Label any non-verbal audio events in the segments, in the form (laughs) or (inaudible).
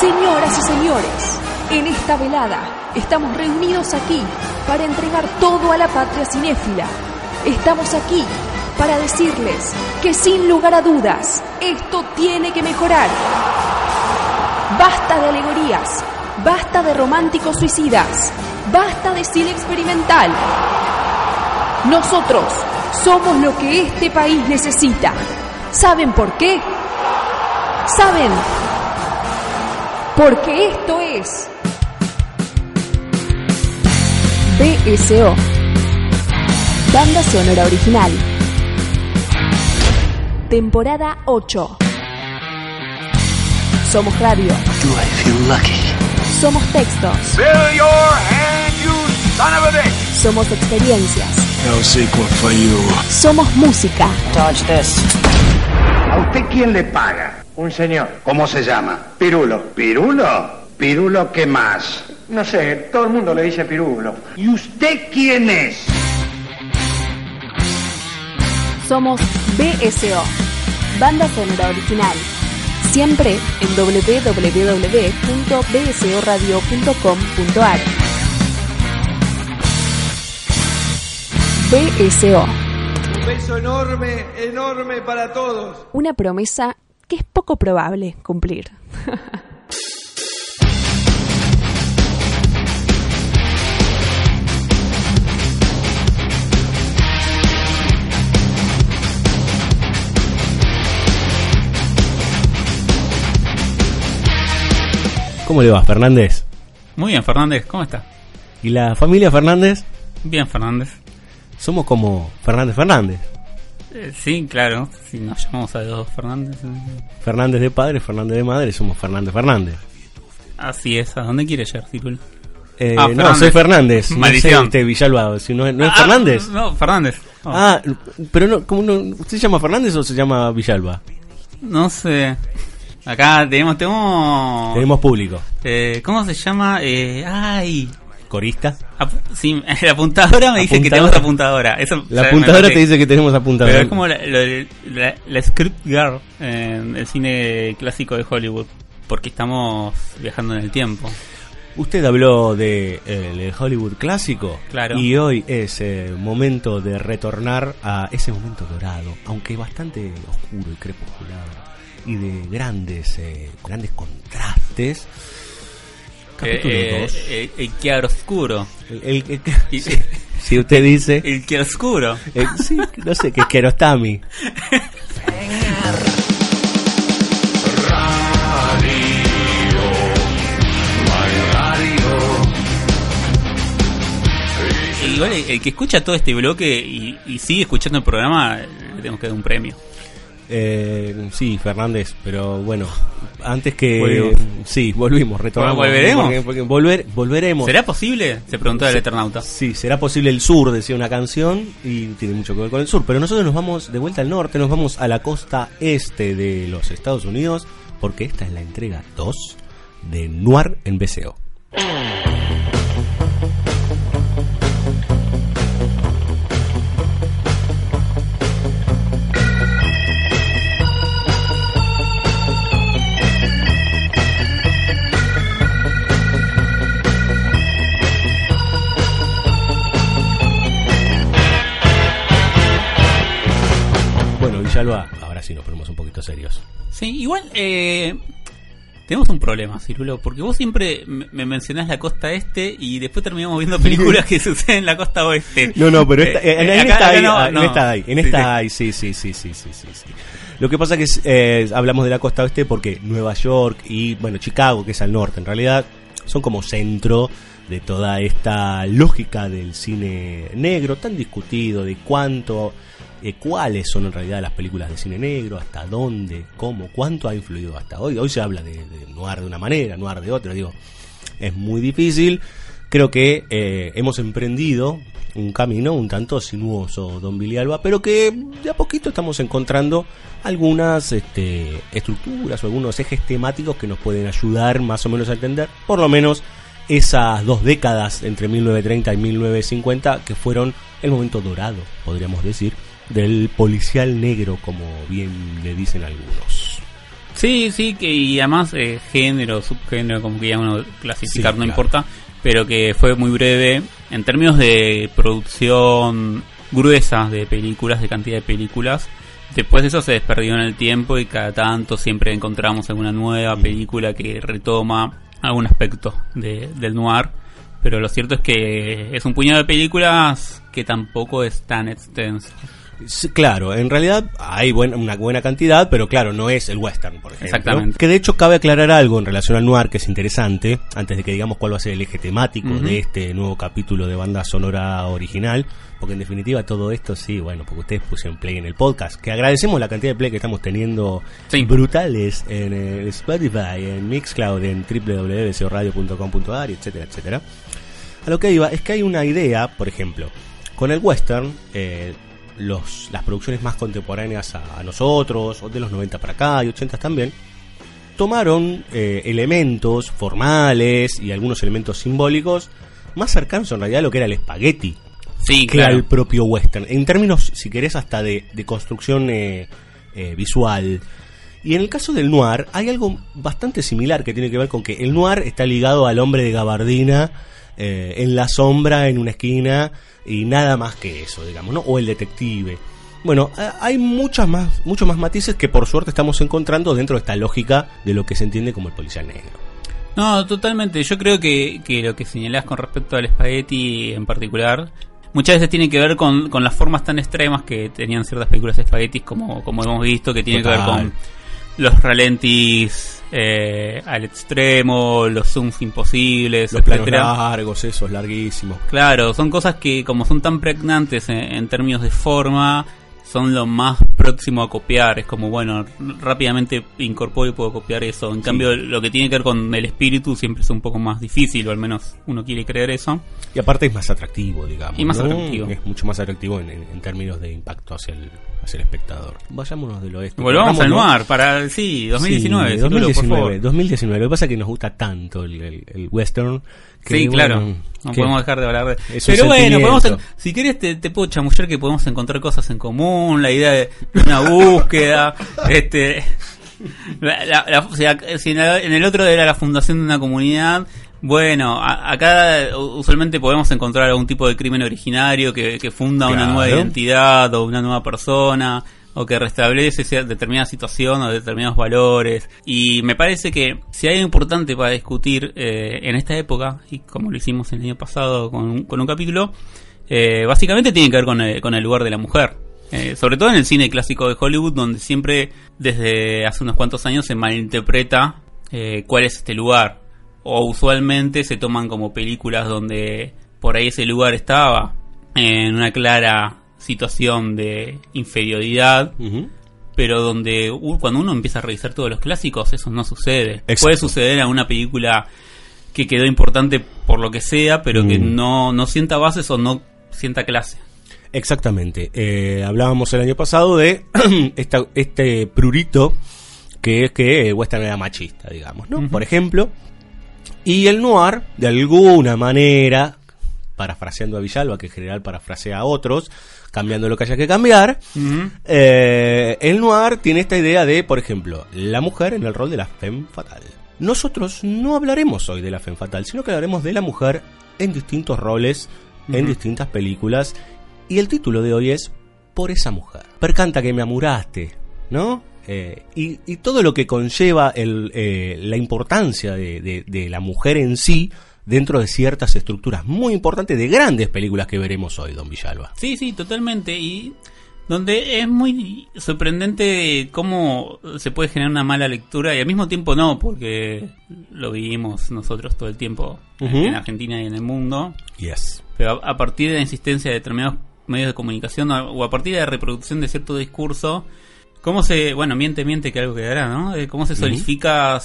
Señoras y señores, en esta velada estamos reunidos aquí para entregar todo a la patria cinéfila. Estamos aquí para decirles que sin lugar a dudas, esto tiene que mejorar. Basta de alegorías, basta de románticos suicidas, basta de cine experimental. Nosotros somos lo que este país necesita. ¿Saben por qué? ¿Saben? Porque esto es BSO. Banda sonora original. Temporada 8. Somos radio. Do I feel lucky? Somos textos. Fill your hand, you son of a bitch! Somos experiencias. No sequel for you. Somos música. Dodge this. ¿A usted quién le paga? Un señor. ¿Cómo se llama? Pirulo. ¿Pirulo? ¿Pirulo qué más? No sé, todo el mundo le dice Pirulo. ¿Y usted quién es? Somos BSO. Banda sonora original. Siempre en www.bsoradio.com.ar. BSO. Un beso enorme, enorme para todos. Una promesa que es poco probable cumplir. ¿Cómo le va, Fernández? Muy bien, Fernández, ¿cómo está? ¿Y la familia Fernández? Bien, Fernández. Somos como Fernández Fernández. Eh, sí, claro, si nos llamamos a dos Fernández. eh, Fernández de padre, Fernández de madre, somos Fernández Fernández. Así es, ¿a dónde quiere llegar, Cirul? Eh, Ah, no, soy Fernández. No Maldición. sé, este Villalba, si no, es- ¿no es Ah, Fernández? No, Fernández. Oh, Ah, pero no, ¿cómo no? ¿Usted se llama Fernández o se llama Villalba? No sé. Acá tenemos, tenemos... Tenemos público. eh, ¿Cómo se llama? Eh, ay... ¿Corista? Apu- sí, (laughs) la apuntadora me dice que tenemos apuntadora. Eso, La apuntadora te dice que tenemos apuntadora. Pero es como la, la- la script girl en el cine clásico de Hollywood. Porque estamos viajando en el tiempo. Usted habló de eh, el Hollywood clásico. Claro. Y hoy es eh, momento de retornar a ese momento dorado, aunque bastante oscuro y crepuscular. Y de grandes, eh, grandes contrastes. Capítulo Eh, 2. eh, eh, el chiaroscuro. el, el- el- (laughs) Y- si usted dice. El chiaroscuro. eh, sí, no sé, que. Y igual el, el que escucha todo este bloque y, y sigue escuchando el programa, le tenemos que dar un premio. Eh, sí, Fernández, pero bueno, antes que... Volvimos. Sí, volvimos, retornamos. ¿Volveremos? Porque- porque volver, volveremos. ¿Será posible? Se preguntó el. Eternauta. Sí, será posible el sur, decía una canción, y tiene mucho que ver con el sur. Pero nosotros nos vamos de vuelta al norte, nos vamos a la costa este de los Estados Unidos, porque esta es la entrega 2 de Noir en BCO. Ahora sí nos ponemos un poquito serios. Sí, igual eh, tenemos un problema, Cirulo, porque vos siempre me me mencionás la costa este y después terminamos viendo (laughs) películas que suceden en la costa oeste. No, no, pero esta, Eh, en, eh, en acá- esta acá hay, no, ah, en no. esta hay, en esta sí. hay, sí, sí, sí, sí, sí, sí, sí. Lo que pasa que es, eh, hablamos de la costa oeste porque Nueva York y, bueno, Chicago, que es al norte, en realidad, son como centro de toda esta lógica del cine negro, tan discutido, de cuánto, eh, cuáles son en realidad las películas de cine negro, hasta dónde, cómo, cuánto ha influido hasta hoy. Hoy se habla de, de noir de una manera, noir de otra, digo, es muy difícil. Creo que eh, hemos emprendido un camino un tanto sinuoso, don Villalba, pero que de a poquito estamos encontrando algunas este, estructuras o algunos ejes temáticos que nos pueden ayudar más o menos a entender, por lo menos, esas dos décadas entre 1930 y 1950 que fueron el momento dorado, podríamos decir, del policial negro, como bien le dicen algunos. Sí, sí, que y además eh, género, subgénero, como que ya uno clasificar, Sí, no claro. importa, pero que fue muy breve en términos de producción gruesa de películas, de cantidad de películas. Después de eso se desperdió en el tiempo y cada tanto siempre encontramos alguna nueva Mm. película que retoma algún aspecto de- del noir. Pero lo cierto es que es un puñado de películas que tampoco es tan extenso. Sí, Claro, en realidad hay buena- una buena cantidad, pero claro, no es el western, por ejemplo. Exactamente. Que de hecho cabe aclarar algo en relación al noir que es interesante, antes de que digamos cuál va a ser el eje temático de este nuevo capítulo de banda sonora original, porque en definitiva todo esto sí, bueno, porque ustedes pusieron play en el podcast, que agradecemos la cantidad de play que estamos teniendo Sí. brutales en eh, Spotify, en Mixcloud, en www.radio.com.ar, etcétera, etcétera. A lo que iba es que hay una idea, por ejemplo, con el western, eh, los, las producciones más contemporáneas a, a nosotros, o de los 90 para acá y 80 también, tomaron eh, elementos formales y algunos elementos simbólicos más cercanos en realidad a lo que era el espagueti Sí, que claro. al propio western. En términos, si querés, hasta de, de construcción eh, eh, visual. Y en el caso del noir, hay algo bastante similar que tiene que ver con que el noir está ligado al hombre de gabardina eh, en la sombra, en una esquina, y nada más que eso, digamos, ¿no? O el detective. Bueno, hay muchas más, muchos más matices que por suerte estamos encontrando dentro de esta lógica de lo que se entiende como el policial negro. No, totalmente. Yo creo que, que lo que señalás con respecto al espagueti en particular, muchas veces tiene que ver con, con las formas tan extremas que tenían ciertas películas de espaguetis, como, como hemos visto, que tiene que ver con los ralentis eh, al extremo, los zooms imposibles, Los etcétera. largos, esos, larguísimos. Claro, son cosas que como son tan pregnantes en, en términos de forma, son lo más próximo a copiar. Es como, bueno, rápidamente incorporo y puedo copiar eso. En cambio, lo que tiene que ver con el espíritu siempre es un poco más difícil, o al menos uno quiere creer eso. Y aparte es más atractivo, digamos. Y más ¿no? atractivo. Es mucho más atractivo en, términos de impacto hacia el, hacia el espectador. Vayámonos del oeste. Volvamos al noir, para, sí, 2019, Sí, Cirulo, por 2019, favor. 2019. Lo que pasa es que nos gusta tanto el, el- el western. Que, Sí, claro. no que- podemos dejar de hablar de es un Pero bueno, podemos si querés te, te puedo chamullar que podemos encontrar cosas en común, la idea de una búsqueda, (laughs) este la- la- la- o sea, si en el, en el otro era la fundación de una comunidad, bueno, a- acá usualmente podemos encontrar algún tipo de crimen originario que, que funda una nueva identidad o una nueva persona o que restablece determinada situación o determinados valores. Y me parece que si hay algo importante para discutir eh, en esta época, y como lo hicimos el año pasado con, un- con un capítulo, eh, básicamente tiene que ver con el, con el lugar de la mujer. Eh, sobre todo en el cine clásico de Hollywood, donde siempre desde hace unos cuantos años se malinterpreta eh, cuál es este lugar. O usualmente se toman como películas donde por ahí ese lugar estaba en una clara situación de inferioridad, pero donde cuando uno empieza a revisar todos los clásicos eso no sucede. Exacto. Puede suceder a una película que quedó importante por lo que sea, pero que Mm. no, no sienta bases o no sienta clase. Exactamente. Eh, hablábamos el año pasado de (clears throat) esta, este prurito que es que el western era machista, digamos, ¿no? Por ejemplo. Y el noir, de alguna manera, parafraseando a Villalba, que en general parafrasea a otros, cambiando lo que haya que cambiar, eh, el noir tiene esta idea de, por ejemplo, la mujer en el rol de la femme fatal. Nosotros no hablaremos hoy de la femme fatal, sino que hablaremos de la mujer en distintos roles, en distintas películas. Y el título de hoy es Por esa mujer. Percanta que me amuraste, ¿no? Eh, y, y todo lo que conlleva el, eh, la importancia de, de- de la mujer en sí dentro de ciertas estructuras muy importantes de grandes películas que veremos hoy, don Villalba. Sí, sí, totalmente. Y donde es muy sorprendente cómo se puede generar una mala lectura y al mismo tiempo no, porque lo vivimos nosotros todo el tiempo en- Argentina y en el mundo. Yes. Pero a, a partir de la insistencia de determinados medios de comunicación o a partir de la reproducción de cierto discurso, cómo se, bueno, miente, miente que algo quedará, ¿no? De cómo se solidifica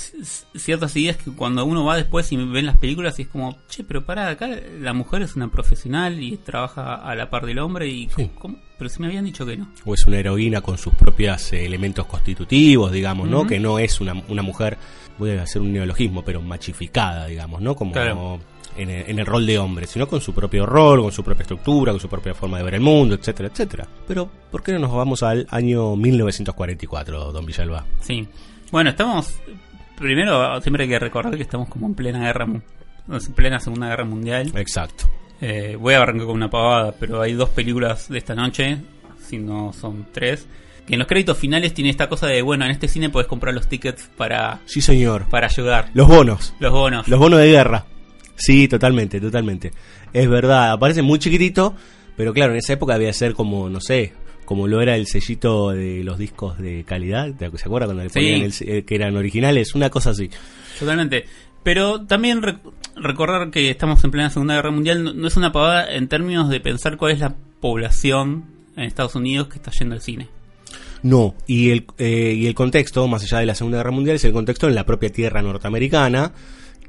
ciertas ideas que cuando uno va después y ven las películas y es como, che, pero pará, acá la mujer es una profesional y trabaja a la par del hombre y, Sí. ¿cómo? Pero si me habían dicho que no. o es una heroína con sus propios eh, elementos constitutivos, digamos, ¿no? Que no es una, una mujer, voy a hacer un neologismo, pero machificada, digamos, ¿no? Como Claro. En, el, en el rol de hombre, sino con su propio rol, con su propia estructura, con su propia forma de ver el mundo, etcétera, etcétera. Pero, ¿por qué no nos vamos al año 1944, don Villalba? Sí. Bueno, estamos. Primero, siempre hay que recordar que estamos como en plena guerra. En plena Segunda Guerra Mundial. Exacto. Eh, voy a arrancar con una pavada, pero hay dos películas de esta noche, si no son tres, que en los créditos finales tiene esta cosa de, bueno, en este cine puedes comprar los tickets para, Sí, señor. para ayudar. Los bonos. Los bonos. Los bonos de guerra. Sí, totalmente, totalmente. Es verdad, aparece muy chiquitito, pero claro, en esa época debía ser como, no sé, como lo era el sellito de los discos de calidad. ¿te- ¿Se acuerda cuando le Sí. ponían el- eh, que eran originales? Una cosa así. Totalmente. Pero también rec- recordar que estamos en plena Segunda Guerra Mundial no, no es una pavada en términos de pensar cuál es la población en Estados Unidos que está yendo al cine. No, y el, eh, y el contexto, más allá de la Segunda Guerra Mundial, es el contexto en la propia tierra norteamericana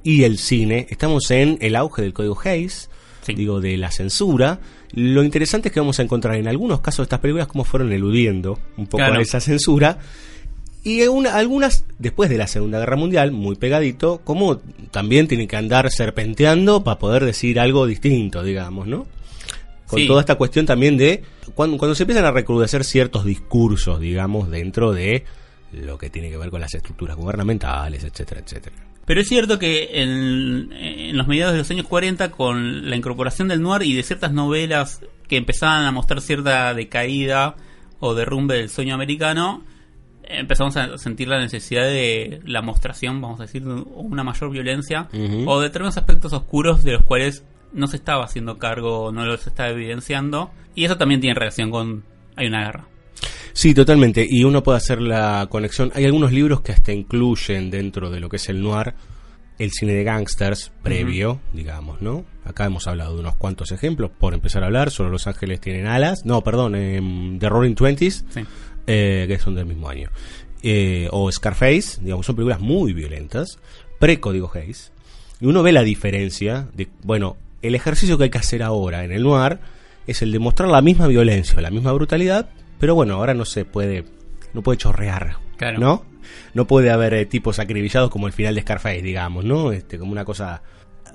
y el cine. Estamos en el auge del código Hayes, Sí. digo, de la censura. Lo interesante es que vamos a encontrar en algunos casos de estas películas cómo fueron eludiendo un poco Claro. esa censura. Y una- algunas, después de la Segunda Guerra Mundial, muy pegadito, como también tienen que andar serpenteando para poder decir algo distinto, digamos, ¿no? Con Sí. toda esta cuestión también de cuando, cuando se empiezan a recrudecer ciertos discursos, digamos, dentro de lo que tiene que ver con las estructuras gubernamentales, etcétera, etcétera. Pero es cierto que en, en los mediados de los años 40, con la incorporación del noir y de ciertas novelas que empezaban a mostrar cierta decaída o derrumbe del sueño americano, empezamos a sentir la necesidad de la mostración, vamos a decir, de una mayor violencia o determinados aspectos oscuros de los cuales no se estaba haciendo cargo, no los estaba evidenciando. Y eso también tiene relación con hay una guerra. Sí, totalmente. Y uno puede hacer la conexión. Hay algunos libros que hasta incluyen dentro de lo que es el noir el cine de gangsters previo, digamos, ¿no? Acá hemos hablado de unos cuantos ejemplos. Por empezar a hablar, solo Los Ángeles tienen alas. No, perdón, em, The Roaring Twenties, Sí. eh, que son del mismo año. Eh, o Scarface, digamos, son películas muy violentas, pre-código Hayes. Y uno ve la diferencia de, bueno, el ejercicio que hay que hacer ahora en el noir es el de mostrar la misma violencia, la misma brutalidad, pero bueno, ahora no se puede, no puede chorrear, Claro. ¿no? No puede haber eh, tipos acribillados como el final de Scarface, digamos, ¿no? Este, como una cosa...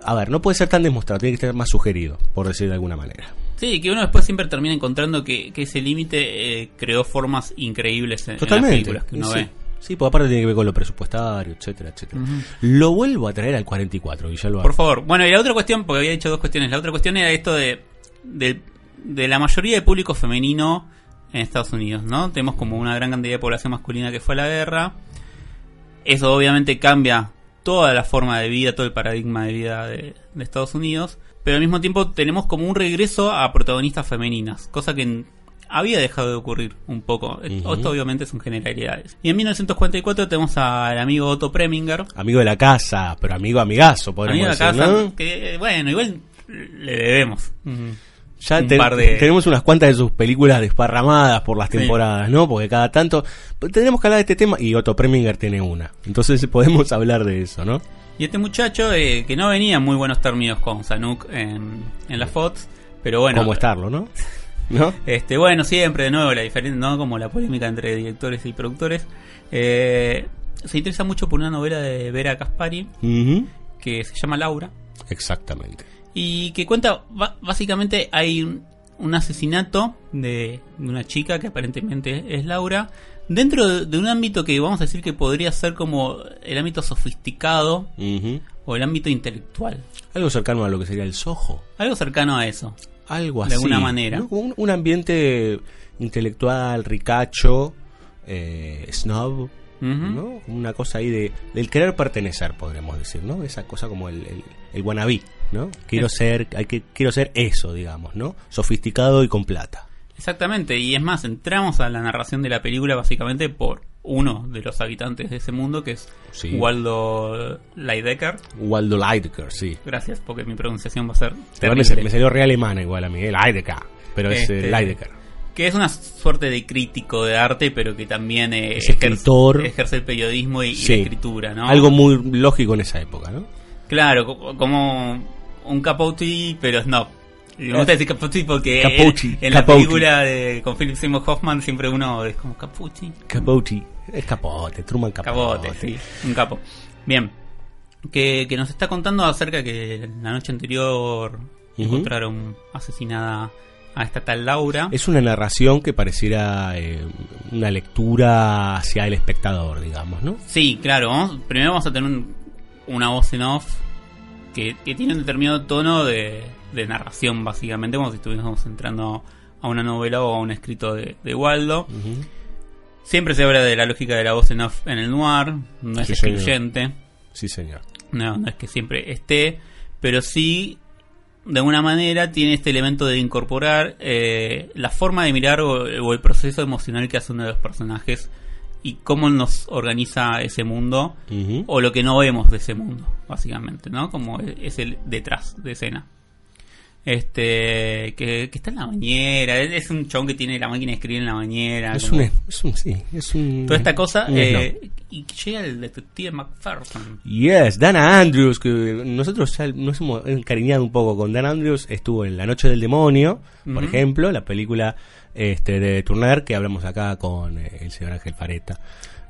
A ver, no puede ser tan demostrado, tiene que ser más sugerido, por decir de alguna manera. Sí, que uno después siempre termina encontrando que, que ese límite eh, creó formas increíbles en, en las películas que uno sí. ve. Sí, porque aparte tiene que ver con lo presupuestario, etcétera, etcétera. Lo vuelvo a traer al 44, Villalba. Por favor. Bueno, y la otra cuestión, porque había dicho dos cuestiones. La otra cuestión era esto de, de, de la mayoría de público femenino en Estados Unidos, ¿no? Tenemos como una gran cantidad de población masculina que fue a la guerra. Eso obviamente cambia toda la forma de vida, todo el paradigma de vida de, de Estados Unidos. Pero al mismo tiempo tenemos como un regreso a protagonistas femeninas, cosa que había dejado de ocurrir un poco. Ujú. Esto obviamente son generalidades. Y en 1944 tenemos al amigo Otto Preminger, Amigo de la casa, pero amigo amigazo, podríamos Amigo de decir, casa, ¿no? que bueno, igual le debemos. Ya un te- par de- tenemos unas cuantas de sus películas desparramadas por las Sí. temporadas, ¿no? Porque cada tanto pues, tendremos que hablar de este tema y Otto Preminger tiene una. Entonces (laughs) podemos hablar de eso, ¿no? Y este muchacho, eh, que no venía en muy buenos términos con Sanuk en, en la Fox, pero bueno. Cómo estarlo, ¿no? (laughs) ¿No? Este, bueno, siempre de nuevo la diferencia, ¿no? Como la polémica entre directores y productores. Eh, se interesa mucho por una novela de Vera Caspari que se llama Laura Exactamente. Y que cuenta, básicamente hay un, un asesinato de, de una chica que aparentemente es Laura, dentro de, de un ámbito que vamos a decir que podría ser como el ámbito sofisticado o el ámbito intelectual. Algo cercano a lo que sería el Soho. Algo cercano a eso. Algo De así. alguna manera. Un, un ambiente intelectual, ricacho, eh, snob. ¿no? Una cosa ahí de, del querer pertenecer, podríamos decir, ¿no? Esa cosa como el, el, el wannabe, ¿no? Quiero Es- ser, hay que, quiero ser eso, digamos, ¿no? Sofisticado y con plata. Exactamente, y es más, entramos a la narración de la película básicamente por uno de los habitantes de ese mundo, que es Sí. Waldo Leidecker. Waldo Leidecker, sí. Gracias, porque mi pronunciación va a ser me, salió re alemana igual a mí, el Leidecker, pero es Este, el Leidecker. Que es una suerte de crítico de arte, pero que también eh, Es escritor. ejerce el periodismo y, y la escritura, ¿no? Algo muy lógico en esa época, ¿no? Claro, co- como un Capote, pero snob. Y Me gusta decir Capote porque en la película de, con Philip Seymour Hoffman siempre uno es como Capote. Capote, es capote, Truman Capote. Capote, sí, un capo. Bien, que, que nos está contando acerca que la noche anterior encontraron asesinada a esta tal Laura. Es una narración que pareciera eh, una lectura hacia el espectador, digamos, ¿no? Sí, claro. vamos- primero vamos a tener un- una voz en off que, que tiene un determinado tono de, de narración, básicamente, como si estuviésemos entrando a una novela o a un escrito de, de Waldo. Siempre se habla de la lógica de la voz en off en el noir, no es Sí, señor. excluyente. Sí, señor. No, no es que siempre esté, pero sí, de alguna manera, tiene este elemento de incorporar eh, la forma de mirar o, o el proceso emocional que hace uno de los personajes y cómo nos organiza ese mundo o lo que no vemos de ese mundo, básicamente, ¿no? Como es el detrás de escena. Este, que, que está en la bañera, es, un chabón que tiene la máquina de escribir en la bañera. Es como un, es un, sí, es un... toda esta cosa, eh, y llega el detective McPherson. Yes, Dana Andrews, que nosotros ya nos hemos encariñado un poco con Dana Andrews, estuvo en La Noche del Demonio, por ejemplo, la película este de Turner que hablamos acá con eh, el señor Ángel Fareta.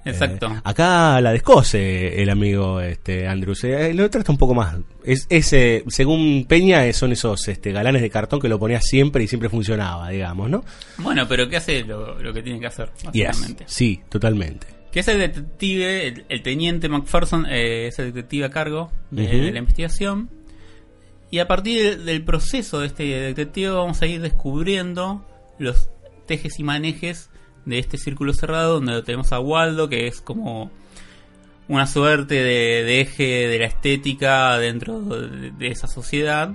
Exacto. Eh, acá la descose el amigo este Andrews, eh, lo trata un poco más. Es, es, eh, según Peña, eh, son esos este, galanes de cartón que lo ponía siempre y siempre funcionaba, digamos, ¿no? Bueno, pero ¿qué hace lo, lo que tiene que hacer, Yes, sí, totalmente. Que es el detective, el, el teniente McPherson, es el detective a cargo de, la investigación. Y a partir del, del proceso de este detective vamos a ir descubriendo los tejes y manejes de este círculo cerrado donde tenemos a Waldo, que es como una suerte de, de eje de la estética dentro de, de esa sociedad.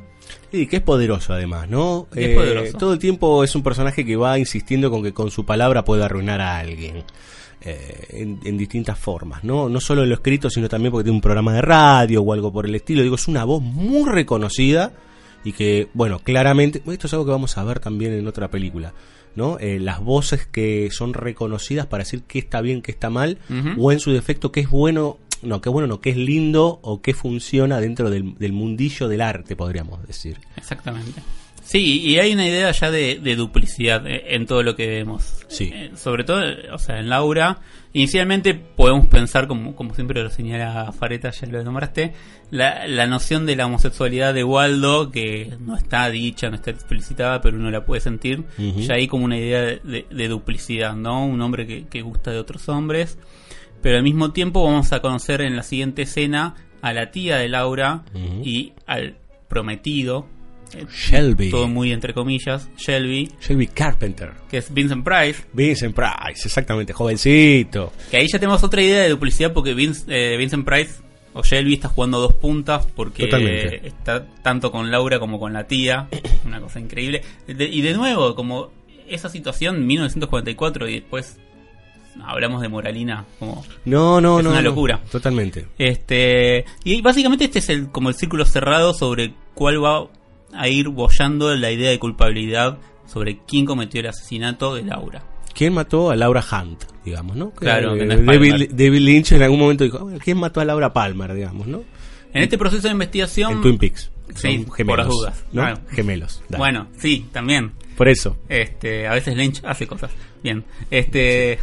Y que es poderoso además, ¿no? Es Eh, poderoso. Todo el tiempo es un personaje que va insistiendo con que con su palabra puede arruinar a alguien. eh, en, en distintas formas, ¿no? No solo en lo escrito, sino también porque tiene un programa de radio o algo por el estilo. Digo, es una voz muy reconocida y que, bueno, claramente, esto es algo que vamos a ver también en otra película, ¿no? Eh, las voces que son reconocidas para decir qué está bien, qué está mal, o en su defecto qué es bueno, no, qué bueno, no, qué es lindo o qué funciona dentro del, del mundillo del arte, podríamos decir. Exactamente. Sí, y hay una idea ya de, de duplicidad eh, en todo lo que vemos. Sí. Eh, sobre todo, o sea, en Laura, inicialmente podemos pensar, como, como siempre lo señala Fareta, ya lo nombraste, la, la noción de la homosexualidad de Waldo, que no está dicha, no está explicitada, pero uno la puede sentir. Ujú. Ya hay como una idea de, de- de duplicidad, ¿no? Un hombre que, que gusta de otros hombres. Pero al mismo tiempo vamos a conocer en la siguiente escena a la tía de Laura y al prometido. Shelby. Todo muy entre comillas. Shelby, Shelby Carpenter. que es Vincent Price. Vincent Price, exactamente, jovencito. Que ahí ya tenemos otra idea de duplicidad porque Vince- eh, Vincent Price o Shelby está jugando dos puntas porque Totalmente. está tanto con Laura como con la tía. (coughs) Una cosa increíble. De- y de nuevo, como esa situación 1944 y después hablamos de Moralina como No, no, Es no. una no. locura. Totalmente. Este, y básicamente este es el como el círculo cerrado sobre cuál va a ir bollando la idea de culpabilidad sobre quién cometió el asesinato de Laura. ¿Quién mató a Laura Hunt, digamos, no? Claro, eh, que no es David. David Lynch en algún momento dijo, "Bueno, ¿quién mató a Laura Palmer, digamos, no? En este proceso de investigación, En Twin Peaks. Sí, Son por gemelos. las dudas. ¿no? Gemelos. dale. bueno, sí, también. Por eso, Este, a veces Lynch hace cosas. Bien. Este,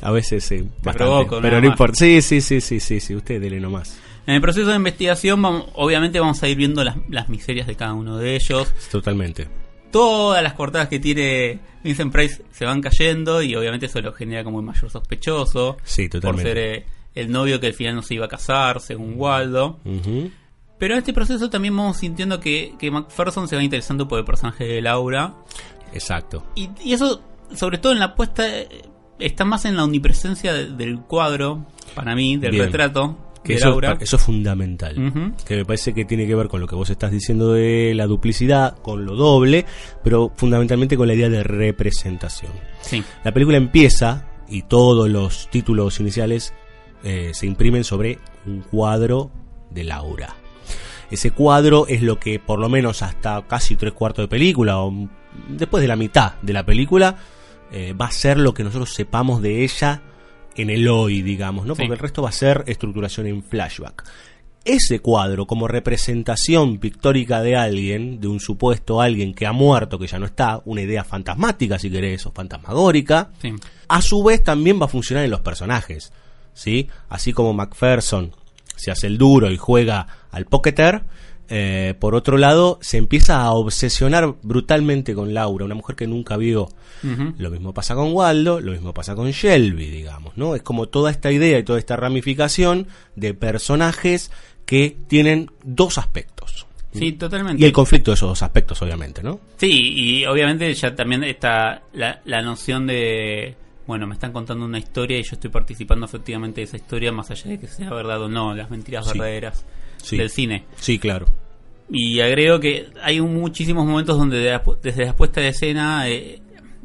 a veces sí. bastante, provoco, pero no más. importa. Sí, sí, sí, sí, sí, sí, usted dele nomás. En el proceso de investigación, vamos- obviamente vamos a ir viendo las, las miserias de cada uno de ellos. Totalmente. todas las cortadas que tiene Vincent Price se van cayendo y obviamente eso lo genera como el mayor sospechoso. Sí, totalmente. Por ser eh, el novio que al final no se iba a casar, según Waldo. Pero en este proceso también vamos sintiendo que, que McPherson se va interesando por el personaje de Laura. Exacto. Y, y eso, sobre todo en la puesta, eh, está más en la omnipresencia de- del cuadro, para mí, del Bien. retrato Que de eso, Laura. eso es fundamental. Que me parece que tiene que ver con lo que vos estás diciendo de la duplicidad, con lo doble, pero fundamentalmente con la idea de representación. Sí, La película empieza y todos los títulos iniciales eh, se imprimen sobre un cuadro de Laura. Ese cuadro es lo que por lo menos hasta casi tres cuartos de película o después de la mitad de la película eh, va a ser lo que nosotros sepamos de ella en el hoy, digamos, ¿no? Sí. Porque el resto va a ser estructuración en flashback. Ese cuadro como representación pictórica de alguien, de un supuesto alguien que ha muerto, que ya no está, una idea fantasmática si querés, o fantasmagórica, sí. a su vez también va a funcionar en los personajes, ¿sí? Así como MacPherson se hace el duro y juega al pocketer, eh, por otro lado, se empieza a obsesionar brutalmente con Laura, una mujer que nunca vio. Lo mismo pasa con Waldo, lo mismo pasa con Shelby, digamos, ¿no? Es como toda esta idea y toda esta ramificación de personajes que tienen dos aspectos. Sí, totalmente. Y el conflicto de esos dos aspectos, obviamente, ¿no? Sí, y obviamente ya también está la, la noción de, bueno, me están contando una historia y yo estoy participando efectivamente de esa historia, más allá de que sea verdad o no, las mentiras Sí. verdaderas Sí. del cine. Sí, claro. Y agrego que hay muchísimos momentos donde de la pu- desde la puesta de escena eh,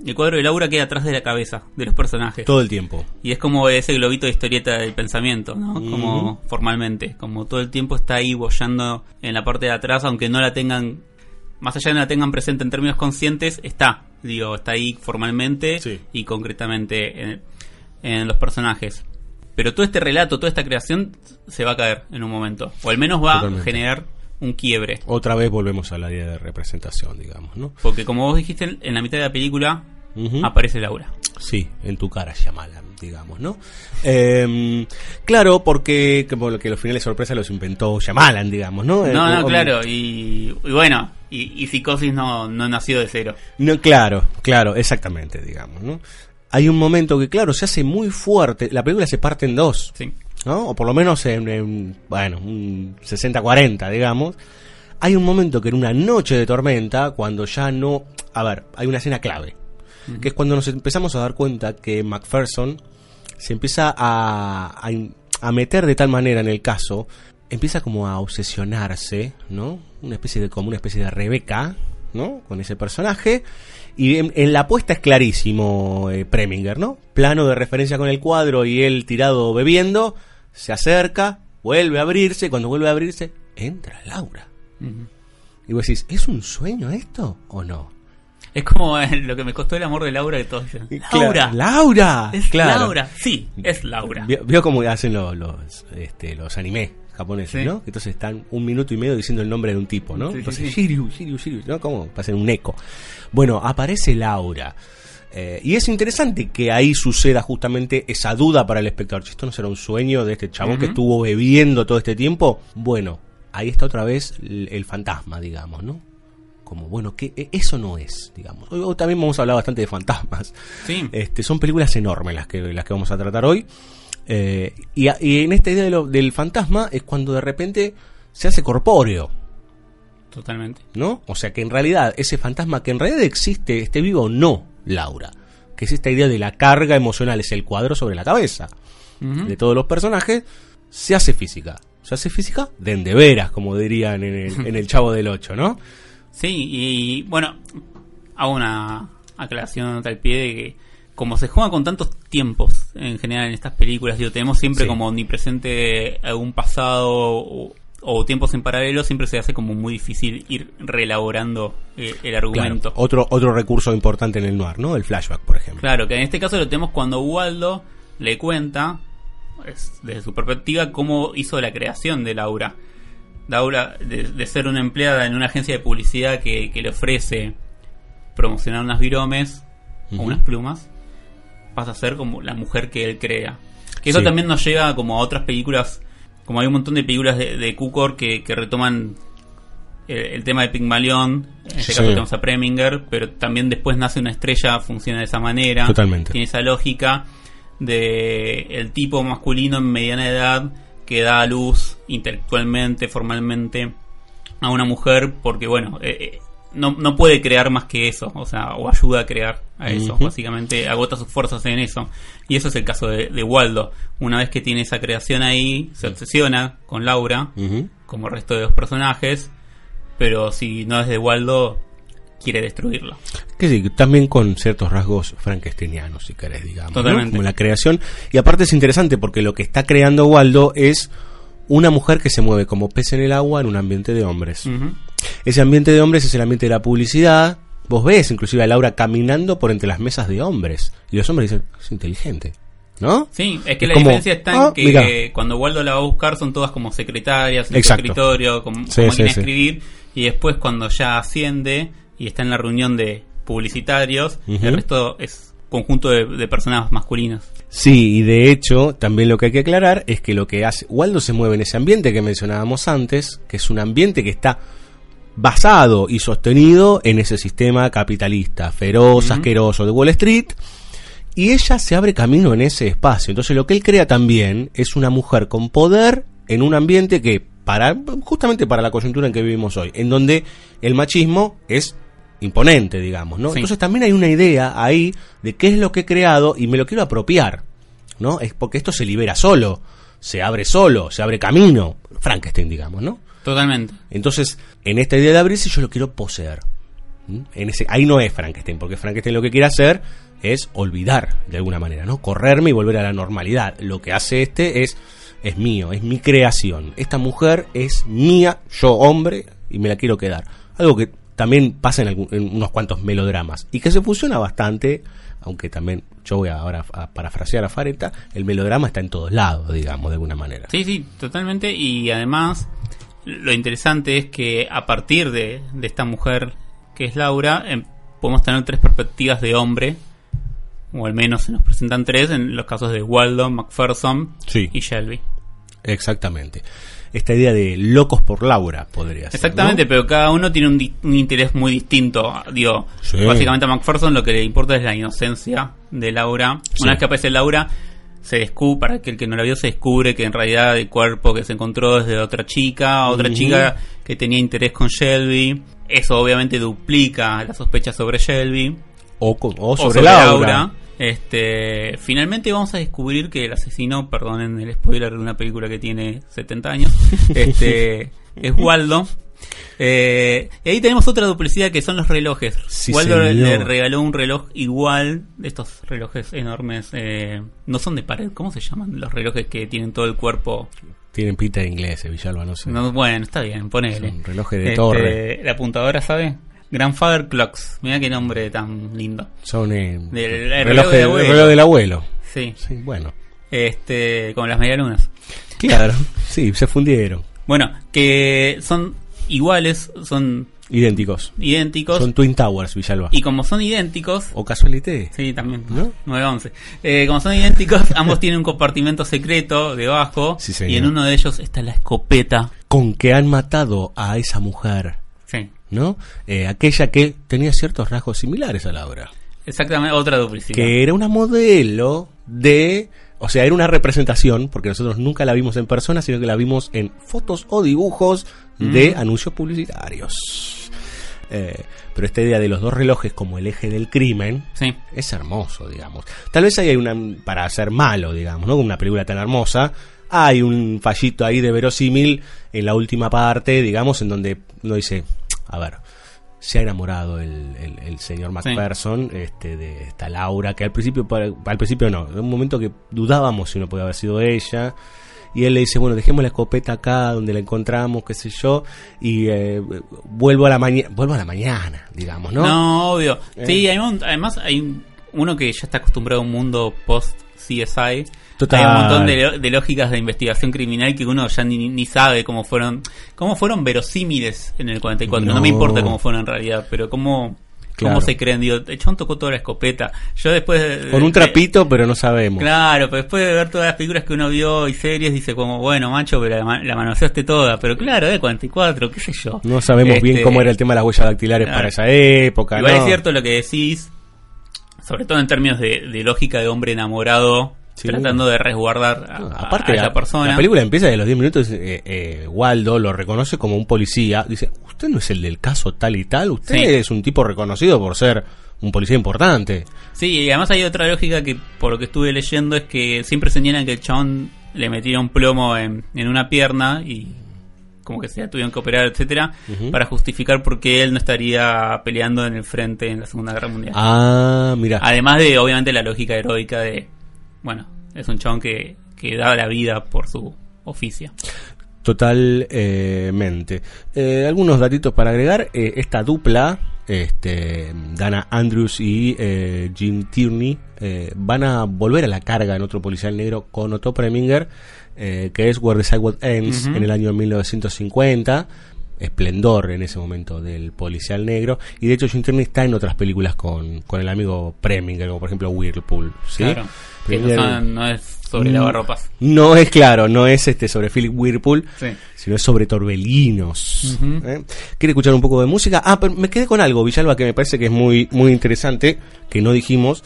el cuadro de Laura queda atrás de la cabeza de los personajes. Todo el tiempo. Y es como ese globito de historieta del pensamiento, ¿no? Como formalmente, como todo el tiempo está ahí bollando en la parte de atrás, aunque no la tengan, más allá de no la tengan presente en términos conscientes, está, digo, está ahí formalmente Sí. y concretamente en, en los personajes. Pero todo este relato, toda esta creación se va a caer en un momento, o al menos va Totalmente. a generar un quiebre. Otra vez volvemos a la idea de representación, digamos, ¿no? Porque como vos dijiste, en la mitad de la película aparece Laura. Sí, en tu cara, Shyamalan, digamos, ¿no? Eh, claro, porque como que los finales sorpresa los inventó Shyamalan, digamos, ¿no? No, no, o- claro, y, y bueno, y, y Psicosis no, no nació de cero. No, claro, claro, exactamente, digamos, ¿no? Hay un momento que, claro, se hace muy fuerte. La película se parte en dos, Sí. ¿no? O por lo menos en, en, bueno, un 60-40, digamos. Hay un momento que en una noche de tormenta, cuando ya no... A ver, hay una escena clave, que es cuando nos empezamos a dar cuenta que MacPherson se empieza a, a, a meter de tal manera en el caso, empieza como a obsesionarse, ¿no? Una especie de, como una especie de Rebeca, ¿no? Con ese personaje. Y en, en la apuesta es clarísimo eh, Preminger, ¿no? Plano de referencia con el cuadro y él tirado bebiendo, se acerca, vuelve a abrirse, cuando vuelve a abrirse, entra Laura. Y vos decís, ¿es un sueño esto o no? Es como eh, lo que me costó el amor de Laura que todos dicen. Laura. Claro, Laura. Es claro. Laura. Sí, es Laura. Vio, vio cómo hacen los, los, este, los animes japoneses, Sí. ¿no? Entonces están un minuto y medio diciendo el nombre de un tipo, ¿no? Sí, Entonces, sí. Shiryu, Shiryu, Shiryu, ¿no? Como pasan un eco. Bueno, aparece Laura. Eh, y es interesante que ahí suceda justamente esa duda para el espectador. Esto no será un sueño de este chabón que estuvo bebiendo todo este tiempo, bueno, ahí está otra vez el, el fantasma, digamos, ¿no? Como, bueno, que eh, eso no es, digamos. Hoy, hoy también vamos a hablar bastante de fantasmas. Sí. Este, son películas enormes las que, las que vamos a tratar hoy. Eh, y, a- y en esta idea de lo- del fantasma es cuando de repente se hace corpóreo, Totalmente. ¿no? O sea que en realidad ese fantasma que en realidad existe, esté vivo o no, Laura. Que es esta idea de la carga emocional, es el cuadro sobre la cabeza de todos los personajes, se hace física. Se hace física de endeveras, como dirían en el, en el Chavo del 8, ¿no? Sí, y bueno, hago una aclaración al pie de que como se juega con tantos tiempos en general en estas películas, digo, tenemos siempre Sí. como omnipresente algún pasado o, o tiempos en paralelo, siempre se hace como muy difícil ir reelaborando eh, el Claro, argumento. otro, otro recurso importante en el noir, ¿no? El flashback, por ejemplo. Claro, que en este caso lo tenemos cuando Waldo le cuenta, es, desde su perspectiva, cómo hizo la creación de Laura. Laura, de, de ser una empleada en una agencia de publicidad que, que le ofrece promocionar unas viromes o unas plumas, pasa a ser como la mujer que él crea. Que eso Sí. también nos lleva como a otras películas, como hay un montón de películas de, de Cukor que, que retoman el, el tema de Pygmalion, en este Sí. caso tenemos a Preminger, pero también después nace una estrella, funciona de esa manera. Totalmente. Tiene esa lógica de el tipo masculino en mediana edad que da a luz intelectualmente, formalmente a una mujer porque bueno, eh, eh, no, no puede crear más que eso, o sea, o ayuda a crear a eso, básicamente agota sus fuerzas en eso. Y eso es el caso de, de Waldo. Una vez que tiene esa creación ahí, se obsesiona con Laura, como el resto de los personajes, pero si no es de Waldo, quiere destruirlo. Que sí, también con ciertos rasgos frankensteinianos, si querés, digamos. ¿no? Totalmente. Como la creación. Y aparte es interesante porque lo que está creando Waldo es una mujer que se mueve como pez en el agua en un ambiente de hombres. Ese ambiente de hombres es el ambiente de la publicidad. Vos ves inclusive a Laura caminando por entre las mesas de hombres. Y los hombres dicen, es inteligente. ¿No? Sí, es que Es la como, diferencia está en ah, que mirá. cuando Waldo la va a buscar son todas como secretarias en Exacto. escritorio, con, Sí, sí. escribir, y después cuando ya asciende y está en la reunión de publicitarios, el resto es conjunto de, de personas masculinas. Sí, y de hecho, también lo que hay que aclarar es que lo que hace. Waldo se mueve en ese ambiente que mencionábamos antes, que es un ambiente que está basado y sostenido en ese sistema capitalista, feroz, asqueroso de Wall Street. Y ella se abre camino en ese espacio. Entonces lo que él crea también es una mujer con poder en un ambiente que, para, justamente para la coyuntura en que vivimos hoy, en donde el machismo es imponente, digamos, ¿no? Sí. Entonces también hay una idea ahí de qué es lo que he creado y me lo quiero apropiar, ¿no? Es porque esto se libera solo, se abre solo, se abre camino, Frankenstein, digamos, ¿no? Totalmente. Entonces, en esta idea de abrirse yo lo quiero poseer. ¿Mm? En ese, ahí no es Frankenstein, porque Frankenstein lo que quiere hacer es olvidar de alguna manera, ¿no? Correrme y volver a la normalidad. Lo que hace este es es mío, es mi creación. Esta mujer es mía, yo hombre, y me la quiero quedar. Algo que también pasa en, algún- en unos cuantos melodramas y que se fusiona bastante, aunque también yo voy ahora a parafrasear a Fareta, el melodrama está en todos lados, digamos, de alguna manera. Sí, sí, totalmente. Y además, lo interesante es que a partir de, de esta mujer que es Laura, em, podemos tener tres perspectivas de hombre, o al menos se nos presentan tres, en los casos de Waldo, McPherson Sí. y Shelby. Exactamente. Esta idea de locos por Laura podría ser. Exactamente, ¿no? pero cada uno tiene un, interés muy distinto. Digo, Sí. básicamente a McPherson lo que le importa es la inocencia de Laura. Sí. Una vez que aparece Laura, se descubre, para que el que no la vio, se descubre que en realidad el cuerpo que se encontró es de otra chica, otra chica que tenía interés con Shelby. Eso obviamente duplica la sospecha sobre Shelby O, sobre Laura. Laura. Este, finalmente vamos a descubrir que el asesino, perdonen el spoiler de una película que tiene 70 años, (laughs) este, es Waldo. Eh, y ahí tenemos otra duplicidad que son los relojes. Sí, Waldo le- señor. le regaló un reloj igual, estos relojes enormes, eh, no son de pared, ¿cómo se llaman? Los relojes que tienen todo el cuerpo. Tienen pinta de inglés, Villalba, no sé. No, bueno, está bien, ponele. Son relojes de Este, torre. La apuntadora, ¿sabe? Grandfather Clocks. Mira qué nombre tan lindo. Son eh, Del- el reloj, reloj de- del abuelo. reloj del abuelo. Sí. Sí, bueno. Este, como las medialunas. Claro, (laughs) sí, se fundieron. Bueno, que son iguales, son Idénticos. idénticos. Son Twin Towers, Villalba. y como son idénticos, O casualité. sí, también, ¿No? 9-11. Eh, como son idénticos, (laughs) ambos tienen un compartimento secreto debajo. Sí, señor. y en uno de ellos está la escopeta. Con que han matado a esa mujer, Sí, ¿no? Eh, aquella que tenía ciertos rasgos similares a Laura. exactamente, otra duplicidad. Que era una modelo de. O sea, era una representación, porque nosotros nunca la vimos en persona, sino que la vimos en fotos o dibujos de Mm. anuncios publicitarios. Eh, pero esta idea de los dos relojes como el eje del crimen Sí, es hermoso, digamos. Tal vez ahí hay una. para ser malo, digamos, ¿no? Con una película tan hermosa. Hay un fallito ahí de verosímil en la última parte, digamos, en donde uno dice, a ver, se ha enamorado el, el- el señor MacPherson este, de esta Laura, que al principio, para- al principio no, en un momento que dudábamos si no podía haber sido ella. Y él le dice, bueno, dejemos la escopeta acá donde la encontramos, qué sé yo, y eh, vuelvo a la mañana, vuelvo a la mañana, digamos, ¿no? No, obvio. Eh. Sí, hay un- además hay un- uno que ya está acostumbrado a un mundo post CSI. Total. Hay un montón de, lógicas de investigación criminal que uno ya ni, ni sabe cómo fueron cómo fueron verosímiles en el 44. No, No. me importa cómo fueron en realidad, pero cómo Claro. cómo se creen. Digo, el chabón tocó toda la escopeta. Yo después de- Con un de- trapito, pero no sabemos. Claro, pero después de ver todas las películas que uno vio y series, dice como, bueno, macho, pero la, la manoseaste toda. Pero claro, de 44, qué sé yo. No sabemos bien Este, cómo era el tema de las huellas dactilares claro. para esa época. Igual ¿no? es cierto lo que decís, sobre todo en términos de, de lógica de hombre enamorado, Sí. tratando de resguardar a, No, aparte, a esa persona. la película empieza de los 10 minutos. eh, eh, Waldo lo reconoce como un policía. Dice: Usted no es el del caso tal y tal. Usted Sí. es un tipo reconocido por ser un policía importante. Sí, y además hay otra lógica que, por lo que estuve leyendo, es que siempre señalan que el chabón le metía un plomo en, en una pierna y como que se la tuvieron que operar, etcétera, para justificar por qué él no estaría peleando en el frente en la Segunda Guerra Mundial. Ah, mira. Además de, obviamente, la lógica heroica de, bueno, es un chabón que, que da la vida por su oficio. Totalmente. Eh, algunos datitos para agregar. Eh, esta dupla, este, Dana Andrews y eh, Jim Tierney, eh, van a volver a la carga en otro policial negro con Otto Preminger, eh, que es Where the Sidewalk Ends, en el año 1950. Esplendor en ese momento del policial negro. Y de hecho, Jim Tierney está en otras películas con, con el amigo Preminger, como por ejemplo Whirlpool. ¿sí? Claro. Que no, no es sobre lavarropas. no es claro, no es este sobre Philip Whirlpool, Sí. sino es sobre torbellinos. ¿eh? ¿Quiere escuchar un poco de música? Ah, pero me quedé con algo, Villalba, que me parece que es muy, muy interesante, que no dijimos,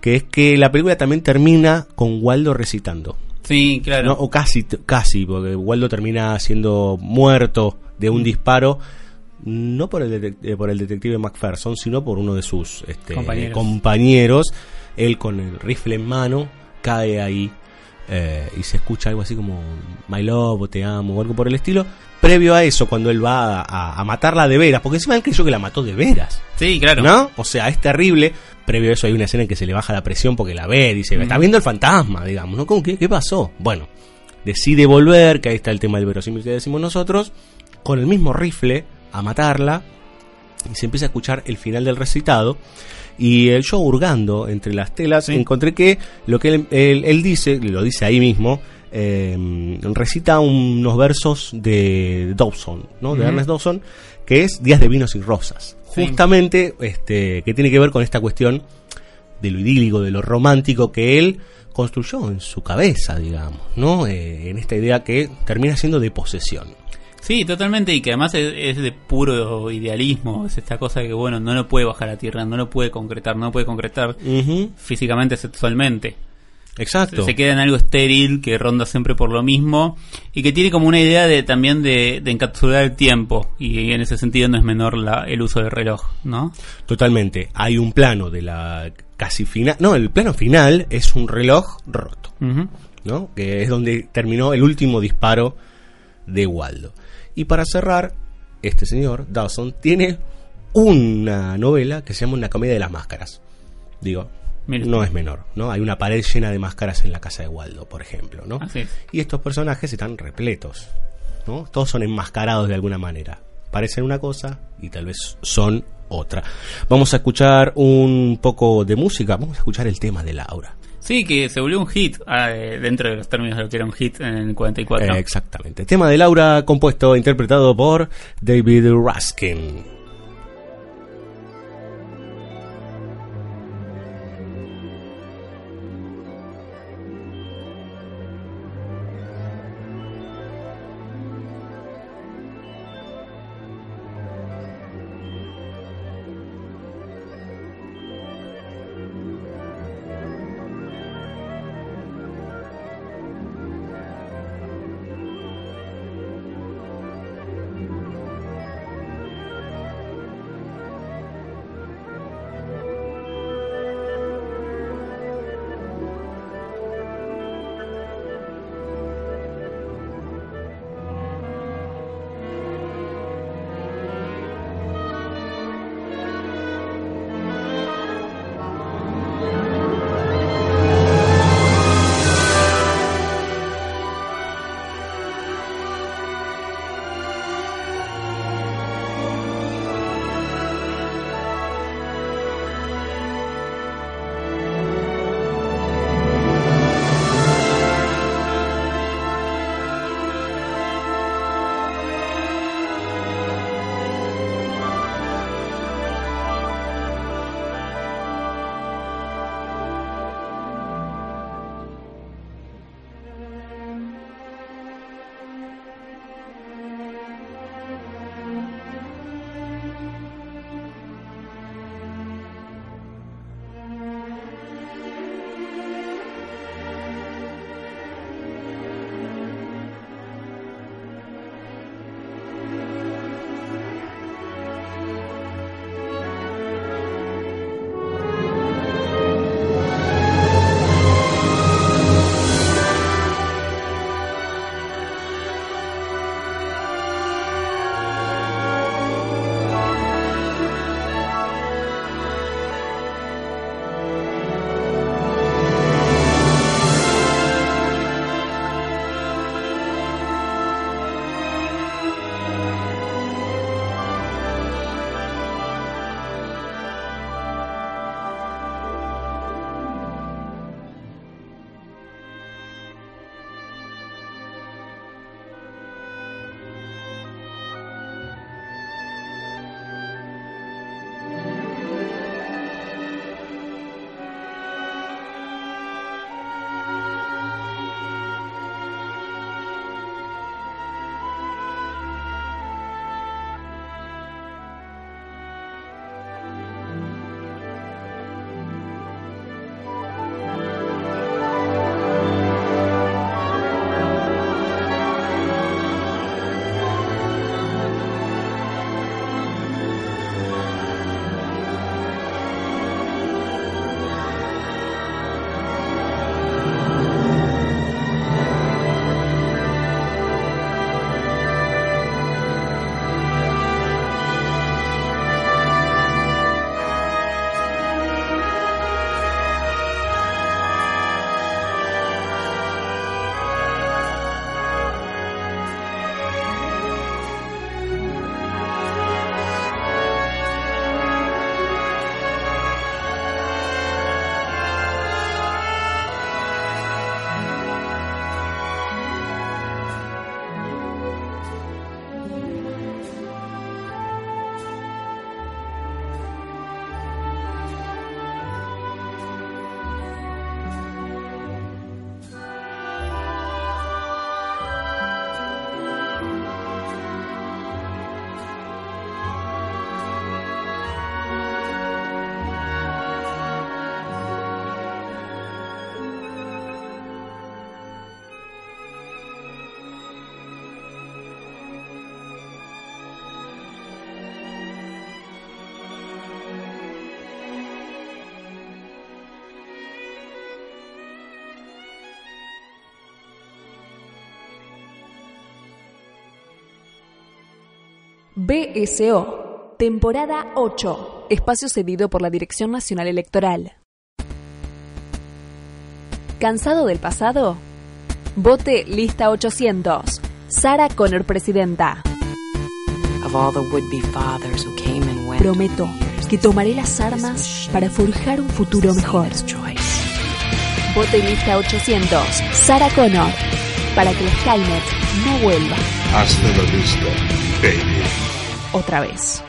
que es que la película también termina con Waldo recitando. Sí, claro. ¿no? O casi, casi, porque Waldo termina siendo muerto de un disparo, no por el, eh, por el detective McPherson, sino por uno de sus este, Compañeros. compañeros. Él con el rifle en mano cae ahí eh, y se escucha algo así como My Love o Te amo o algo por el estilo. Previo a eso, cuando él va a, matarla de veras, porque encima él creyó que la mató de veras. Sí, claro. ¿No? O sea, es terrible. Previo a eso hay una escena en que se le baja la presión porque la ve, dice, está viendo el fantasma, digamos, ¿no? ¿Cómo, qué, ¿Qué pasó? Bueno, decide volver, que ahí está el tema del verosímil que decimos nosotros, con el mismo rifle a matarla y se empieza a escuchar el final del recitado. Y eh, yo hurgando entre las telas encontré que lo que él, él- él dice, lo dice ahí mismo, eh, recita unos versos de Dawson, ¿no? De. Ernest Dawson, que es Días de Vinos y Rosas. Sí. Justamente este, que tiene que ver con esta cuestión de lo idílico, de lo romántico que él construyó en su cabeza, digamos, ¿no? Eh, en esta idea que termina siendo de posesión. Sí, totalmente, y que además es, es de puro idealismo, es esta cosa que, bueno, no lo puede bajar a tierra, no lo puede concretar, no lo puede concretar físicamente, sexualmente. Exacto. Se queda en algo estéril que ronda siempre por lo mismo y que tiene como una idea de también de, de encapsular el tiempo y en ese sentido no es menor la, el uso del reloj, ¿no? Totalmente. Hay un plano de la casi final. No, el plano final es un reloj roto. ¿no? Que es donde terminó el último disparo de Waldo. Y para cerrar, este señor, Dawson, tiene una novela que se llama Una comedia de las máscaras. Digo, no es menor, ¿no? Hay una pared llena de máscaras en la casa de Waldo, por ejemplo, ¿no? Así es. Y estos personajes están repletos, ¿no? Todos son enmascarados de alguna manera. Parecen una cosa y tal vez son otra. Vamos a escuchar un poco de música, vamos a escuchar el tema de Laura. Sí, que se volvió un hit ah, eh, dentro de los términos de lo que era un hit en el 44. Eh, exactamente. Tema de Laura compuesto e interpretado por David Raskin. BSO, temporada 8, espacio cedido por la Dirección Nacional Electoral. ¿Cansado del pasado? Vote lista 800. Sara Connor, presidenta. Prometo que tomaré las armas para forjar un futuro mejor. Vote lista 800. Sara Connor. Para que el Skynet no vuelva Hasta la vista, baby. Otra vez.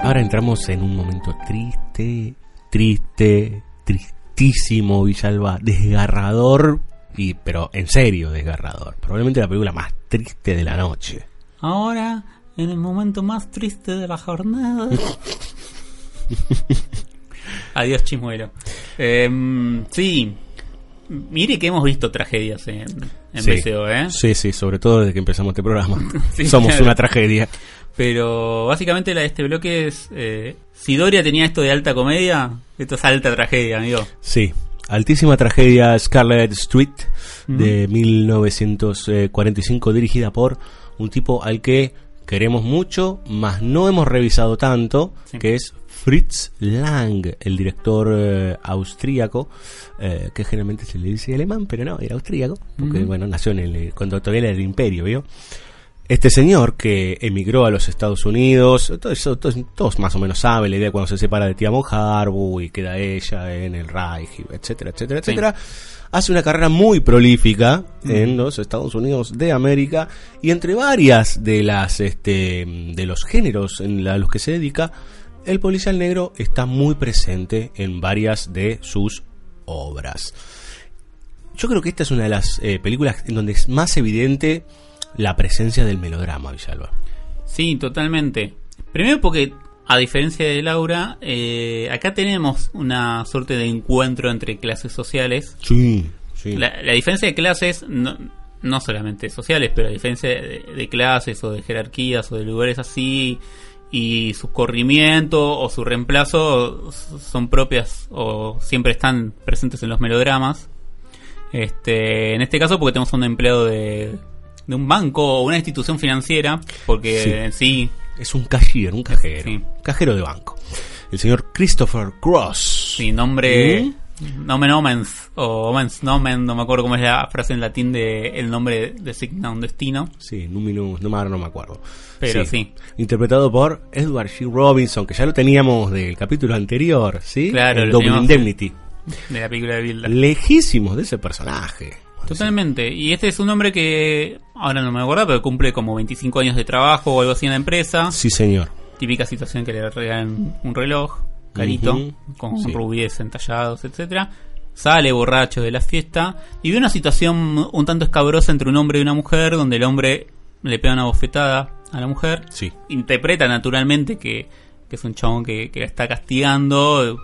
Ahora entramos en un momento triste, triste, tristísimo, Villalba, desgarrador, y, pero en serio desgarrador. Probablemente la película más triste de la noche. Ahora, en el momento más triste de la jornada. (laughs) (laughs) Adiós, chimuelo. Em, sí, mire que hemos visto tragedias en, en sí. BCO, ¿eh? Sí, sí, sobre todo desde que empezamos este programa. (laughs) Sí, Somos claro. una tragedia. Pero básicamente la de este bloque es... eh, si Doria tenía esto de alta comedia, esto es alta tragedia, amigo. Sí, altísima tragedia Scarlet Street de 1945 dirigida por un tipo al que queremos mucho, mas no hemos revisado tanto, Sí. que es Fritz Lang, el director eh, austríaco, eh, que generalmente se le dice alemán, pero no, era austríaco, porque bueno, nació en el, cuando todavía era el imperio, ¿vio? Este señor que emigró a los Estados Unidos, todo eso, todos, todos más o menos saben la idea cuando se separa de Tiamo Harbu y queda ella en el Reich, etcétera, etcétera, Sí. etcétera. Hace una carrera muy prolífica en los Estados Unidos de América y entre varias de las este de los géneros en la- a los que se dedica, el policial negro está muy presente en varias de sus obras. Yo creo que esta es una de las eh, películas en donde es más evidente la presencia del melodrama, Villalba. Sí, totalmente. Primero porque, a diferencia de Laura, eh, acá tenemos una suerte de encuentro entre clases sociales. Sí, sí. La, la diferencia de clases, no, no solamente sociales, pero la diferencia de, de clases o de jerarquías o de lugares así, y su corrimiento o su reemplazo son propias o siempre están presentes en los melodramas. Este, en este caso porque tenemos a un empleado de, de un banco o una institución financiera, porque Sí. sí Es un cashier, un cajero. Sí. Cajero de banco. El señor Christopher Cross. Sí, nombre. ¿Mm? Nomen omens. O omens nomen. No me acuerdo cómo es la frase en latín de el nombre designa un destino. Sí, Numinus, no, no me acuerdo. Pero sí. Interpretado por Edward G. Robinson, que ya lo teníamos del capítulo anterior, ¿sí? Claro, El Double. Indemnity. De la película de Bilda. Lejísimos de ese personaje. Totalmente. Y este es un hombre que. Ahora no me acuerdo, pero cumple como 25 años de trabajo o algo así en la empresa. Sí, señor. Típica situación que le regalan un reloj carito con Sí. rubíes entallados, etcétera. Sale borracho de la fiesta y ve una situación un tanto escabrosa entre un hombre y una mujer, donde el hombre le pega una bofetada a la mujer. Sí. Interpreta naturalmente que, que es un chabón que, que la está castigando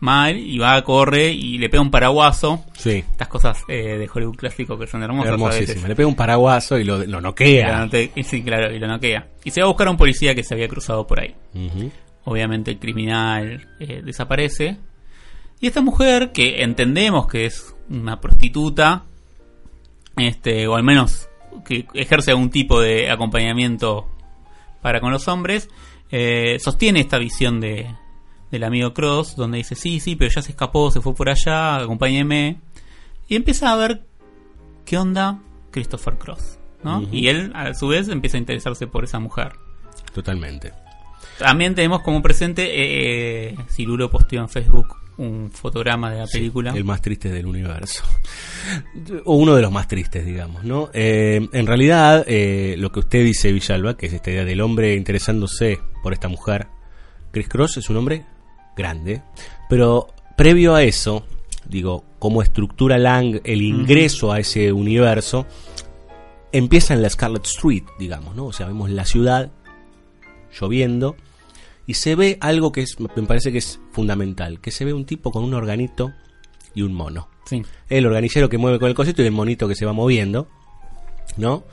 mal y va, corre y le pega un paraguaso. Sí. Estas cosas eh, de Hollywood clásico que son hermosas. a veces. Hermosísimo. Le pega un paraguaso y lo, lo noquea. y sí, claro, y lo noquea. Y se va a buscar a un policía que se había cruzado por ahí. Obviamente el criminal eh, desaparece. Y esta mujer, que entendemos que es una prostituta, este, o al menos que ejerce algún tipo de acompañamiento para con los hombres, eh, sostiene esta visión de, del amigo Cross, donde dice, sí, sí, pero ya se escapó, se fue por allá, acompáñeme. Y empieza a ver qué onda Christopher Cross. ¿no? Y él, a su vez, empieza a interesarse por esa mujer. Totalmente. También tenemos como presente, eh, eh, Cirulo posteó en Facebook un fotograma de la película. El más triste del universo. (laughs) O uno de los más tristes, digamos, ¿no? Eh, en realidad, eh, lo que usted dice, Villalba, que es esta idea del hombre interesándose por esta mujer, Chris Cross es un hombre grande, pero previo a eso, digo, como estructura Lang el ingreso a ese universo, empieza en la Scarlet Street, digamos, ¿no? O sea, vemos la ciudad lloviendo y se ve algo que es, me parece que es fundamental, que se ve un tipo con un organito y un mono. Sí. El organillero que mueve con el cosito y el monito que se va moviendo, ¿no?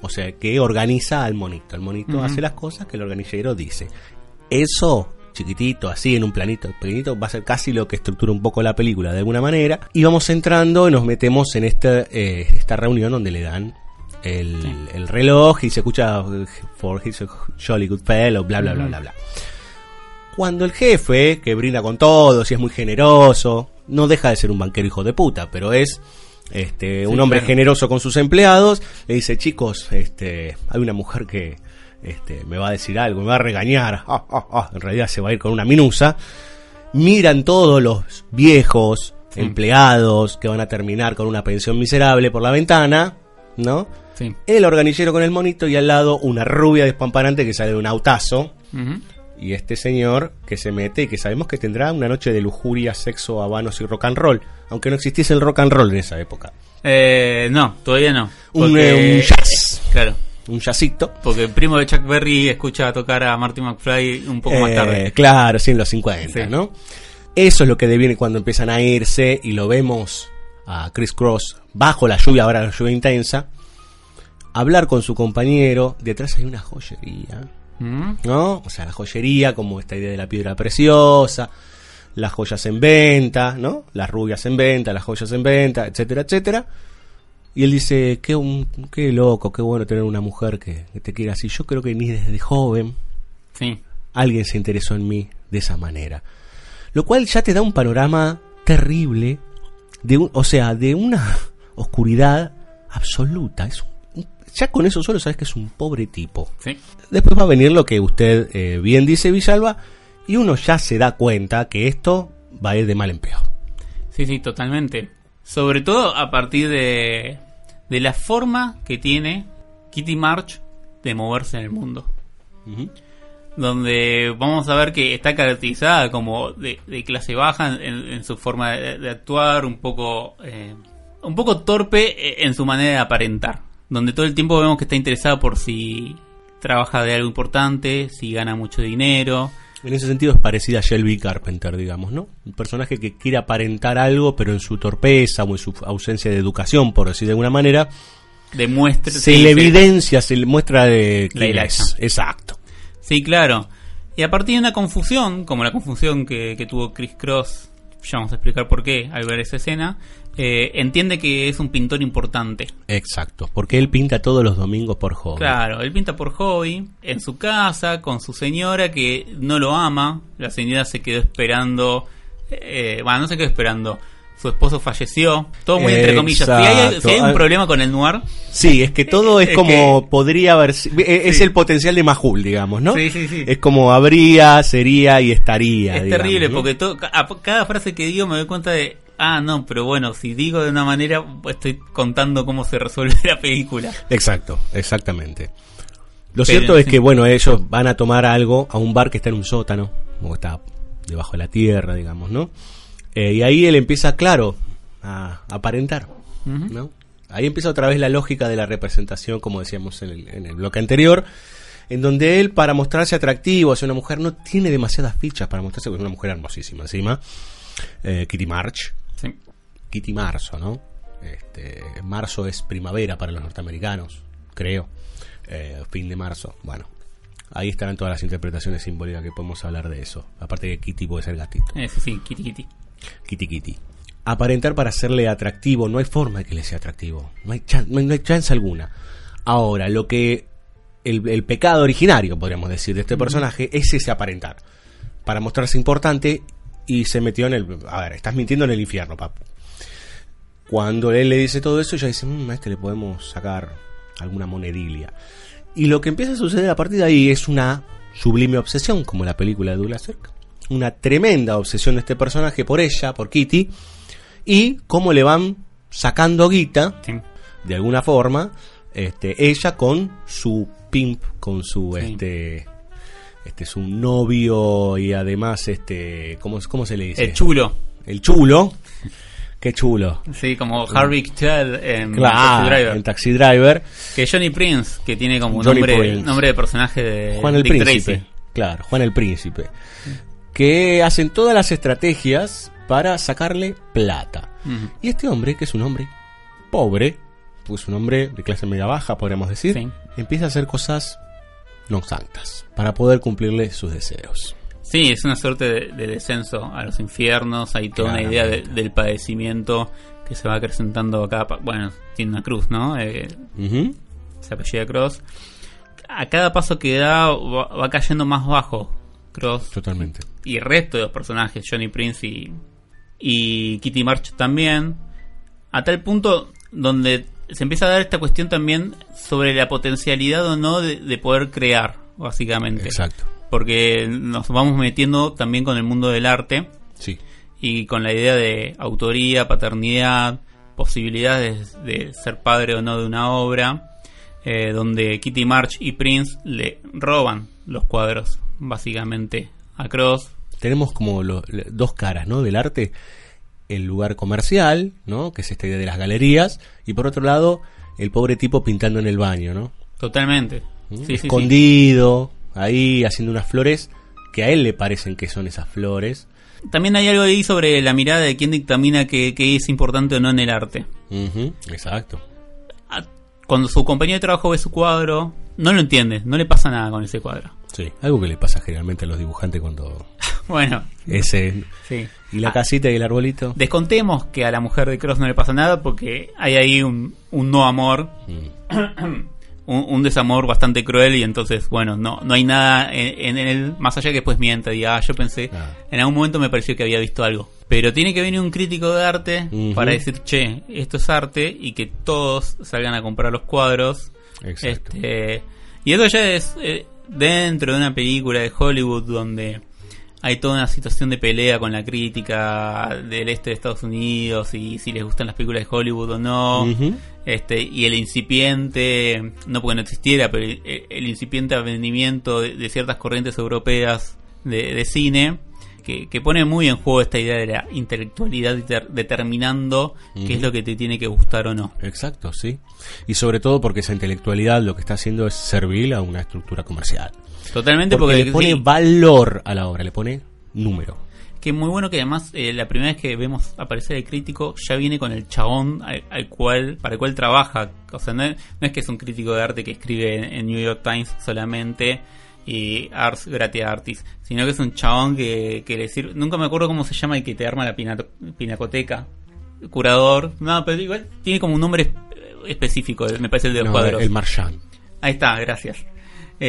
O sea, que organiza al monito. El monito hace las cosas que el organillero dice. Eso, chiquitito, así, en un planito pequeñito, va a ser casi lo que estructura un poco la película de alguna manera. Y vamos entrando y nos metemos en esta, eh, esta reunión donde le dan el, el reloj y se escucha For his jolly good fellow, bla, bla, bla, bla, bla. Cuando el jefe, que brinda con todos y es muy generoso, no deja de ser un banquero hijo de puta, pero es este, un hombre claro. generoso con sus empleados, le dice, chicos, este, hay una mujer que este, me va a decir algo, me va a regañar, ah. en realidad se va a ir con una minusa. Miran todos los viejos empleados que van a terminar con una pensión miserable por la ventana, ¿no? Sí. El organillero con el monito y al lado una rubia despamparante que sale de un autazo. Y este señor que se mete y que sabemos que tendrá una noche de lujuria, sexo, habanos y rock and roll. Aunque no existiese el rock and roll en esa época. Eh, no, todavía no. Un, eh, un jazz. Claro. Un jazzito. Porque el primo de Chuck Berry escucha tocar a Marty McFly un poco más Eh, tarde. Claro, sí, en los 50, Sí. ¿no? Eso es lo que deviene cuando empiezan a irse y lo vemos a Chris Cross bajo la lluvia, ahora la lluvia intensa, hablar con su compañero. Detrás hay una joyería. Mm. ¿no? O sea, la joyería, como esta idea de la piedra preciosa, las joyas en venta, ¿no? Las rubias en venta, las joyas en venta, etcétera, etcétera. Y él dice, qué, un- qué loco, qué bueno tener una mujer que, que te quiera así. Yo creo que ni desde joven Sí. alguien se interesó en mí de esa manera. Lo cual ya te da un panorama terrible, de un- o sea, de una (laughs) oscuridad absoluta. Es un- ya con eso solo sabes que es un pobre tipo. Sí. Después va a venir lo que usted eh, bien dice, Villalba, y uno ya se da cuenta que esto va a ir de mal en peor. Sí, sí, totalmente. Sobre todo a partir de, de la forma que tiene Kitty March de moverse en el mundo. Donde vamos a ver que está caracterizada como de, de clase baja en, en su forma de, de actuar, un poco, eh, un poco torpe eh, en su manera de aparentar. Donde todo el tiempo vemos que está interesada por si trabaja de algo importante, si gana mucho dinero. En ese sentido es parecida a Shelby Carpenter, digamos, ¿no? Un personaje que quiere aparentar algo, pero en su torpeza o en su ausencia de educación, por decir de alguna manera, Demuestra, se le evidencia, se le muestra de La quién hilacha. es. Exacto. Sí, claro. Y a partir de una confusión, como la confusión que, que tuvo Chris Cross, ya vamos a explicar por qué al ver esa escena, eh, entiende que es un pintor importante. Exacto. Porque él pinta todos los domingos por hobby. Claro, él pinta por hobby, en su casa, con su señora que no lo ama. La señora se quedó esperando. Eh, bueno, no se quedó esperando. Su esposo falleció. Todo muy entre comillas. Si hay, Exacto. si hay un Ah. problema con el noir, Sí, es que todo (laughs) es, Es como que- podría haber eh, es Sí. el potencial de Majul, digamos, ¿no? Sí, sí, sí. Es como habría, sería y estaría. Es digamos, terrible ¿no? porque to- a cada frase que digo me doy cuenta de, ah, no, pero bueno, si digo de una manera, estoy contando cómo se resuelve (laughs) la película. Exacto, exactamente. Lo Pero, cierto es que, bueno, ellos van a tomar algo a un bar que está en un sótano, o está debajo de la tierra, digamos, ¿no? Eh, y ahí él empieza, claro, a aparentar. ¿no? Ahí empieza otra vez la lógica de la representación, como decíamos en el, en el bloque anterior, en donde él, para mostrarse atractivo hacia una mujer, no tiene demasiadas fichas para mostrarse, porque es una mujer hermosísima encima, eh, Kitty March, Sí. Kitty Marzo, ¿no? Este, marzo es primavera para los norteamericanos, creo. Eh, fin de marzo. Bueno, ahí estarán todas las interpretaciones simbólicas que podemos hablar de eso. Aparte que Kitty puede ser gatito. Eh, sí, sí, kitty kitty. Kitty Kitty. Aparentar para hacerle atractivo, no hay forma de que le sea atractivo. No hay, chan- no hay- no hay chance alguna. Ahora, lo que. El, el pecado originario, podríamos decir, de este personaje es ese aparentar. Para mostrarse importante y se metió en el. A ver, estás mintiendo en el infierno, papu. Cuando él le dice todo eso, ella dice: "Mm, A este le podemos sacar alguna monedilia. Y lo que empieza a suceder a partir de ahí es una sublime obsesión, como la película de Douglas Sirk. Una tremenda obsesión de este personaje por ella, por Kitty, y cómo le van sacando guita, Sí. de alguna forma, este, ella con su pimp, con su Sí. este este su novio y además este ¿cómo, cómo se le dice? El chulo. El chulo. Qué chulo. Sí, como Harvey Keitel en Claro, Taxi Driver. en Taxi Driver. Que Johnny Prince, que tiene como Johnny nombre, nombre de personaje de Juan el Dick Príncipe. Tracy. Claro, Juan el Príncipe. Que hacen todas las estrategias para sacarle plata. Y este hombre, que es un hombre pobre, pues un hombre de clase media baja, podríamos decir, Sí. empieza a hacer cosas non sanctas, para poder cumplirle sus deseos. Sí, es una suerte de, de descenso a los infiernos. Hay toda una idea de- Claramente. del padecimiento que se va acrecentando acá. pa- Bueno, tiene una cruz, ¿no? Eh, se apellida Cross. A cada paso que da va, va cayendo más bajo Cross. Totalmente. Y el resto de los personajes, Johnny Prince y, y Kitty March también. A tal punto donde se empieza a dar esta cuestión también sobre la potencialidad o no de, de poder crear, básicamente. Exacto. Porque nos vamos metiendo también con el mundo del arte Sí. y con la idea de autoría, paternidad, posibilidades de ser padre o no de una obra, eh, donde Kitty March y Prince le roban los cuadros, básicamente, a Cross. Tenemos como lo- le- dos caras, ¿no? Del arte. El lugar comercial, ¿no? Que es esta idea de las galerías. Y por otro lado, el pobre tipo pintando en el baño, ¿no? Totalmente. ¿Mm? Sí, sí, sí. Escondido, ahí haciendo unas flores que a él le parecen que son esas flores. También hay algo ahí sobre la mirada de quien dictamina que, que es importante o no en el arte. Exacto. Cuando su compañero de trabajo ve su cuadro, no lo entiende, no le pasa nada con ese cuadro. Sí. Algo que le pasa generalmente a los dibujantes cuando (laughs) Bueno, ese sí. y la Ah, casita y el arbolito. Descontemos que a la mujer de Cross no le pasa nada porque hay ahí un, un no amor, Mm. (clears throat) un, un desamor bastante cruel y entonces, bueno, no, no hay nada en, en él, más allá que después mienta, diga, ah, yo pensé, Ah. en algún momento me pareció que había visto algo. Pero tiene que venir un crítico de arte para decir, che, esto es arte y que todos salgan a comprar los cuadros. Exacto. Este, y eso ya es eh, dentro de una película de Hollywood donde hay toda una situación de pelea con la crítica del este de Estados Unidos y si les gustan las películas de Hollywood o no. Este, y el incipiente, no porque no existiera, pero el, el incipiente avenimiento de, de ciertas corrientes europeas de, de cine, que, que pone muy en juego esta idea de la intelectualidad deter- determinando qué es lo que te tiene que gustar o no. Exacto, sí. Y sobre todo porque esa intelectualidad lo que está haciendo es servir a una estructura comercial. Totalmente Porque, porque, le pone sí, valor a la obra, le pone número. que muy bueno que además eh, la primera vez que vemos aparecer el crítico ya viene con el chabón al, al cual para el cual trabaja. O sea no es, no es que es un crítico de arte que escribe en, en New York Times solamente y Ars Gratia Artis sino que es un chabón que, que le sirve nunca me acuerdo cómo se llama el que te arma la pinato- pinacoteca. Curador no pero igual tiene como un nombre espe- específico me parece el de los No, cuadros. el Marchand. ahí está gracias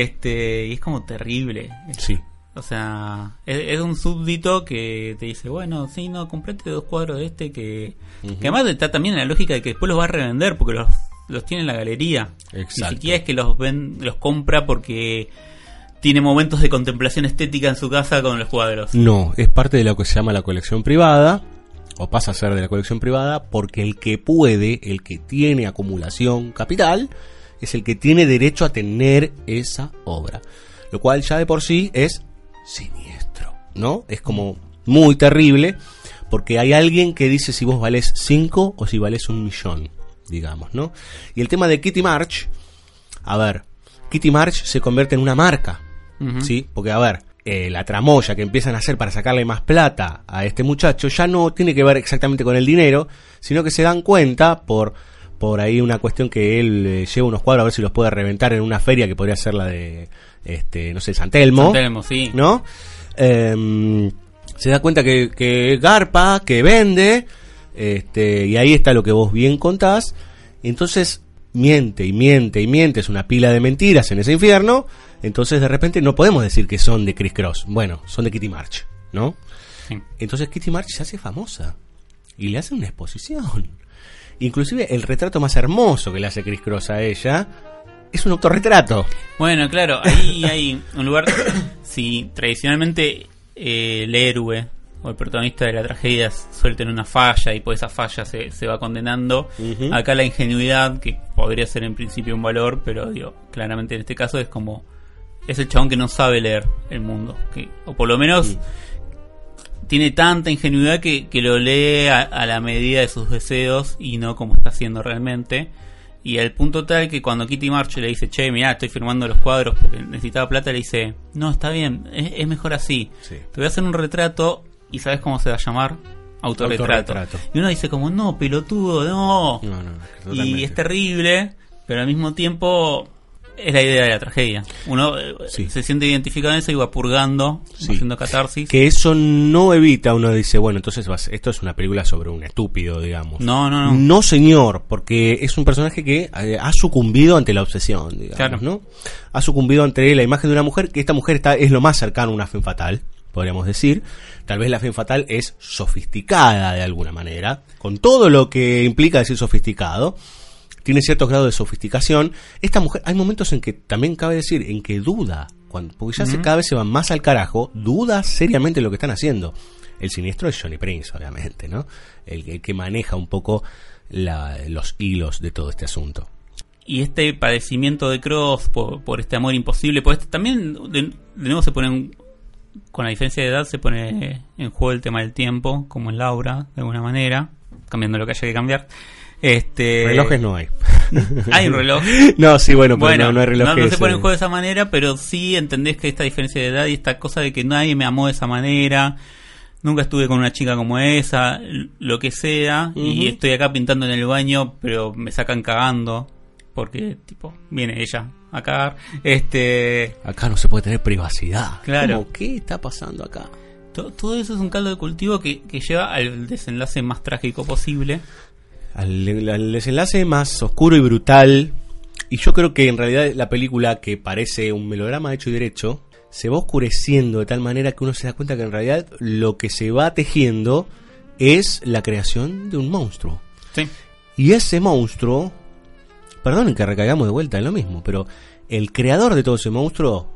este y es como terrible Sí. o sea, es, es un súbdito que te dice, bueno, sí, no, comprate dos cuadros de este que, que además está también en la lógica de que después los va a revender porque los, los tiene en la galería. Exacto. Ni siquiera es que los ven, los compra porque tiene momentos de contemplación estética en su casa con los cuadros. No, es parte de lo que se llama la colección privada, o pasa a ser de la colección privada, porque el que puede, el que tiene acumulación capital, es el que tiene derecho a tener esa obra. Lo cual ya de por sí es siniestro, ¿no? Es como muy terrible, porque hay alguien que dice si vos valés 5 o si valés un millón, digamos, ¿no? Y el tema de Kitty March, a ver, Kitty March se convierte en una marca. ¿sí? Porque, a ver, eh, la tramoya que empiezan a hacer para sacarle más plata a este muchacho ya no tiene que ver exactamente con el dinero, sino que se dan cuenta por, por ahí una cuestión que él eh, lleva unos cuadros a ver si los puede reventar en una feria que podría ser la de, este, no sé, San Telmo. San Telmo, sí. ¿No? Em, se da cuenta que, que garpa, que vende, este, y ahí está lo que vos bien contás. Entonces miente y miente y miente, es una pila de mentiras en ese infierno. Entonces de repente no podemos decir que son de Chris Cross. Bueno, son de Kitty March, ¿no? Sí. Entonces Kitty March se hace famosa y le hace una exposición. Inclusive el retrato más hermoso que le hace Chris Cross a ella es un autorretrato. Bueno, claro, ahí hay un lugar. (coughs) si tradicionalmente eh, el héroe o el protagonista de la tragedia suele tener una falla y por esa falla se, se va condenando, acá la ingenuidad, que podría ser en principio un valor, pero digo, claramente en este caso es como. Es el chabón que no sabe leer el mundo, que, o por lo menos tiene tanta ingenuidad que, que lo lee a, a la medida de sus deseos y no como está haciendo realmente. Y al punto tal que cuando Kitty March le dice, che, mirá, estoy firmando los cuadros porque necesitaba plata, le dice, no, está bien, es, es mejor así. Sí. Te voy a hacer un retrato y ¿sabes cómo se va a llamar? Autorretrato. Autorretrato. Y uno dice como, no, pelotudo, no. No, no, y es terrible, pero al mismo tiempo es la idea de la tragedia. Uno eh, Sí. se siente identificado en eso y va purgando, Sí. haciendo catarsis. Que eso no evita, uno dice, bueno, entonces vas- esto es una película sobre un estúpido, digamos. No, no, no. No, señor, porque es un personaje que eh, ha sucumbido ante la obsesión, digamos, Claro. ¿no? Ha sucumbido ante la imagen de una mujer, que esta mujer está, es lo más cercano a una fe fatal, podríamos decir. Tal vez la fe fatal es sofisticada de alguna manera, con todo lo que implica decir sofisticado. Tiene cierto grado de sofisticación. Esta mujer, hay momentos en que también cabe decir, en que duda, cuando, porque ya se, cada vez se van más al carajo, duda seriamente lo que están haciendo. El siniestro es Johnny Prince, obviamente, ¿no? El, el que maneja un poco la- los hilos de todo este asunto. Y este padecimiento de Cross por, por este amor imposible, pues este también de, de nuevo se pone, en- con la diferencia de edad, se pone en juego el tema del tiempo, como en Laura, de alguna manera, cambiando lo que haya que cambiar. Este, Relojes no hay. (laughs) Hay un reloj. (laughs) no, sí, bueno, pero Bueno, no, no hay relojes. no se pone en juego de esa manera, pero sí entendés que esta diferencia de edad y esta cosa de que nadie me amó de esa manera, nunca estuve con una chica como esa, lo que sea, y estoy acá pintando en el baño, pero me sacan cagando, porque, tipo, viene ella a cagar. Este, Acá no se puede tener privacidad. Claro. ¿Qué está pasando acá? to- todo eso es un caldo de cultivo que, que lleva al desenlace más trágico posible. Al, al desenlace más oscuro y brutal. Y yo creo que en realidad la película, que parece un melodrama hecho y derecho, se va oscureciendo de tal manera que uno se da cuenta que en realidad lo que se va tejiendo es la creación de un monstruo. Sí. Y ese monstruo, perdonen que recaigamos de vuelta en lo mismo, pero el creador de todo ese monstruo,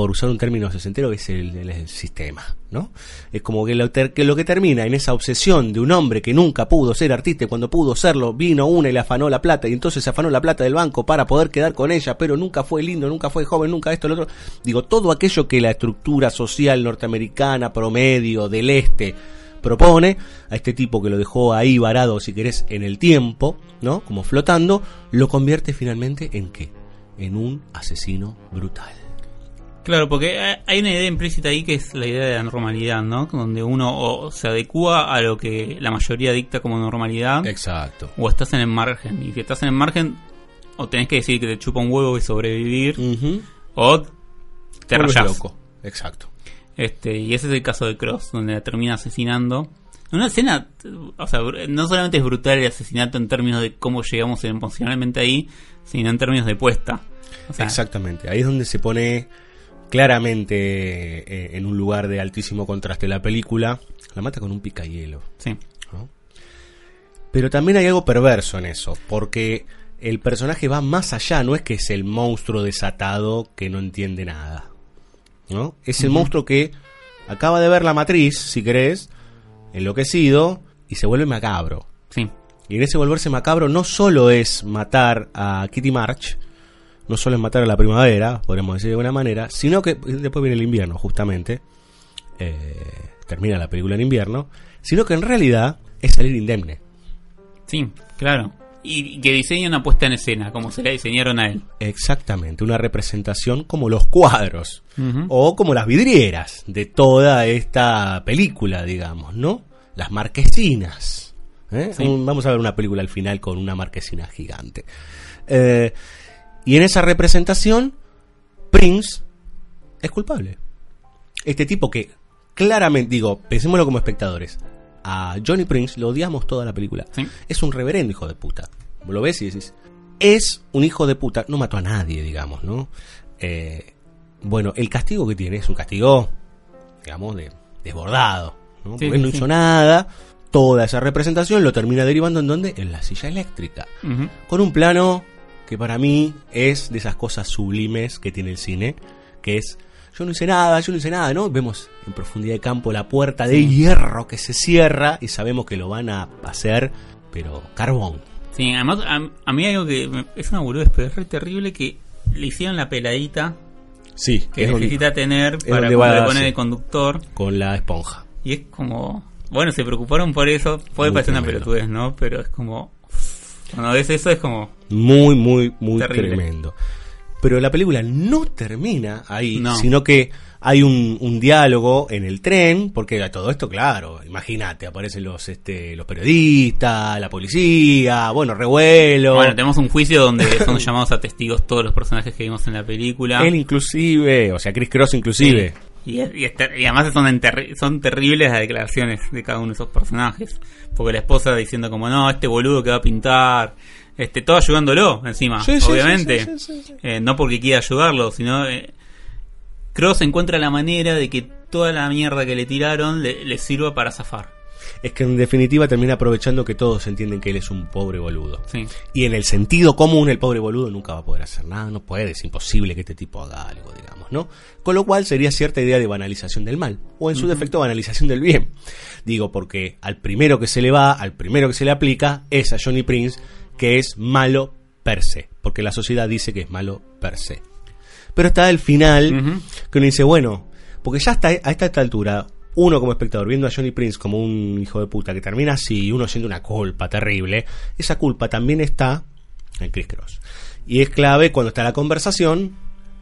por usar un término sesentero, es el, el- sistema, ¿no? Es como que lo, ter- que lo que termina en esa obsesión de un hombre que nunca pudo ser artista y cuando pudo serlo, vino una y le afanó la plata y entonces se afanó la plata del banco para poder quedar con ella, pero nunca fue lindo, nunca fue joven, nunca esto, lo otro. Digo, todo aquello que la estructura social norteamericana promedio del este propone a este tipo que lo dejó ahí varado, si querés, en el tiempo, ¿no? Como flotando, lo convierte finalmente en qué? En un asesino brutal. Claro, porque hay- una idea implícita ahí que es la idea de la normalidad, ¿no? Donde uno o se adecua a lo que la mayoría dicta como normalidad Exacto. o estás en el margen. Y si estás en el margen, o tenés que decir que te chupa un huevo y sobrevivir, Ujú. o te Vuelves rayás. loco. Exacto. Este, y ese es el caso de Cross, donde la termina asesinando. Una escena, o sea, no solamente es brutal el asesinato en términos de cómo llegamos emocionalmente ahí, sino en términos de puesta. O sea, Exactamente. Ahí es donde se pone claramente eh, en un lugar de altísimo contraste la película. La mata con un picahielo. Sí. ¿no? Pero también hay algo perverso en eso, porque el personaje va más allá, no es que es el monstruo desatado que no entiende nada. ¿no? Es el monstruo que acaba de ver la matriz, si querés, enloquecido, y se vuelve macabro. Sí. Y en ese volverse macabro no solo es matar a Kitty March, no solo es matar a la primavera, podríamos decir de alguna manera, sino que después viene el invierno, justamente. Eh, termina la película en invierno, sino que en realidad es salir indemne. Sí, claro. Y, y que diseña una puesta en escena, como se la diseñaron a él. Exactamente, una representación como los cuadros o como las vidrieras de toda esta película, digamos, ¿no? Las marquesinas. ¿eh? Sí. Un- vamos a ver una película al final con una marquesina gigante. Eh, y en esa representación, Prince es culpable. Este tipo que claramente, digo, pensémoslo como espectadores, a Johnny Prince lo odiamos toda la película. Sí. Es un reverendo hijo de puta. Lo ves y decís, es un hijo de puta, no mató a nadie, digamos, ¿no? Eh, bueno, el castigo que tiene es un castigo, digamos, de, desbordado, ¿no? Sí, Porque él no sí. hizo nada, toda esa representación lo termina derivando en donde? En la silla eléctrica. Con un plano que para mí es de esas cosas sublimes que tiene el cine, que es yo no hice nada, yo no hice nada, ¿no? Vemos en profundidad de campo la puerta de hierro que se cierra y sabemos que lo van a hacer, pero carbón. Sí, además a, a mí hay algo que me- es una boludez, pero es re terrible que le hicieron la peladita Sí, que necesita tener para poder poner sí. el conductor. con la esponja. Y es como. Bueno, se preocuparon por eso. Puede Muy parecer una pelotudez, ¿no? Pero es como. Cuando ves eso es como. Muy, muy, muy Terrible. tremendo. Pero la película no termina ahí, No. sino que hay un, un diálogo en el tren, porque a todo esto, claro, imagínate, aparecen los este, los periodistas, la policía, bueno, revuelo. Bueno, tenemos un juicio donde son llamados a testigos todos los personajes que vimos en la película. Él inclusive, o sea, Chris Cross inclusive. Y, y y además son, son terribles las declaraciones de cada uno de esos personajes. Porque la esposa diciendo como, no, este boludo que va a pintar, este todo ayudándolo encima, Sí, obviamente. sí, sí. Eh, no porque quiera ayudarlo, sino... Eh, Cross encuentra la manera de que toda la mierda que le tiraron le, le sirva para zafar. Es que en definitiva termina aprovechando que todos entienden que él es un pobre boludo. Sí. Y en el sentido común, el pobre boludo nunca va a poder hacer nada, no puede, es imposible que este tipo haga algo, digamos, ¿no? Con lo cual sería cierta idea de banalización del mal, o en su defecto banalización del bien. Digo, porque al primero que se le va, al primero que se le aplica, es a Johnny Prince, que es malo per se, porque la sociedad dice que es malo per se. Pero está el final, que uno dice, bueno, porque ya está a esta, esta altura, uno como espectador viendo a Johnny Prince como un hijo de puta que termina así y uno siente una culpa terrible, esa culpa también está en Chris Cross. Y es clave cuando está la conversación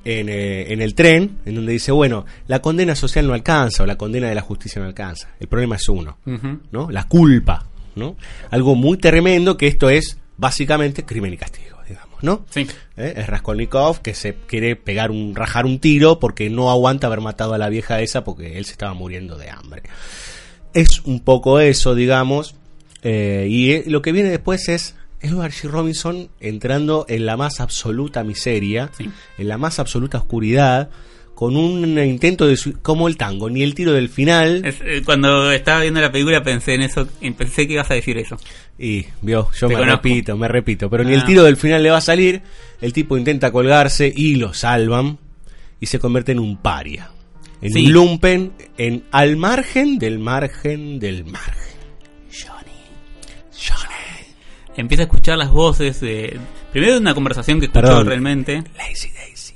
en, eh, en el tren, en donde dice, bueno, la condena social no alcanza o la condena de la justicia no alcanza. El problema es uno. ¿no? La culpa, ¿no? Algo muy tremendo que esto es básicamente crimen y castigo, ¿no? Sí. ¿eh? Es Raskolnikov que se quiere pegar un, rajar un tiro porque no aguanta haber matado a la vieja esa porque él se estaba muriendo de hambre. Es un poco eso, digamos. eh, y eh, lo que viene después es Edward G. Robinson entrando en la más absoluta miseria, Sí. en la más absoluta oscuridad, con un intento de como el tango, ni el tiro del final. Es- eh, cuando estaba viendo la película pensé en eso, pensé que ibas a decir eso. Y vio, yo Te me conozco. repito, me repito, pero ni Ah. el tiro del final le va a salir. El tipo intenta colgarse y lo salvan y se convierte en un paria. En Sí. un lumpen, en al margen del margen del margen. Johnny. Empieza a escuchar las voces de... Primero de una conversación que escuchó Perdón. realmente. Lazy Daisy.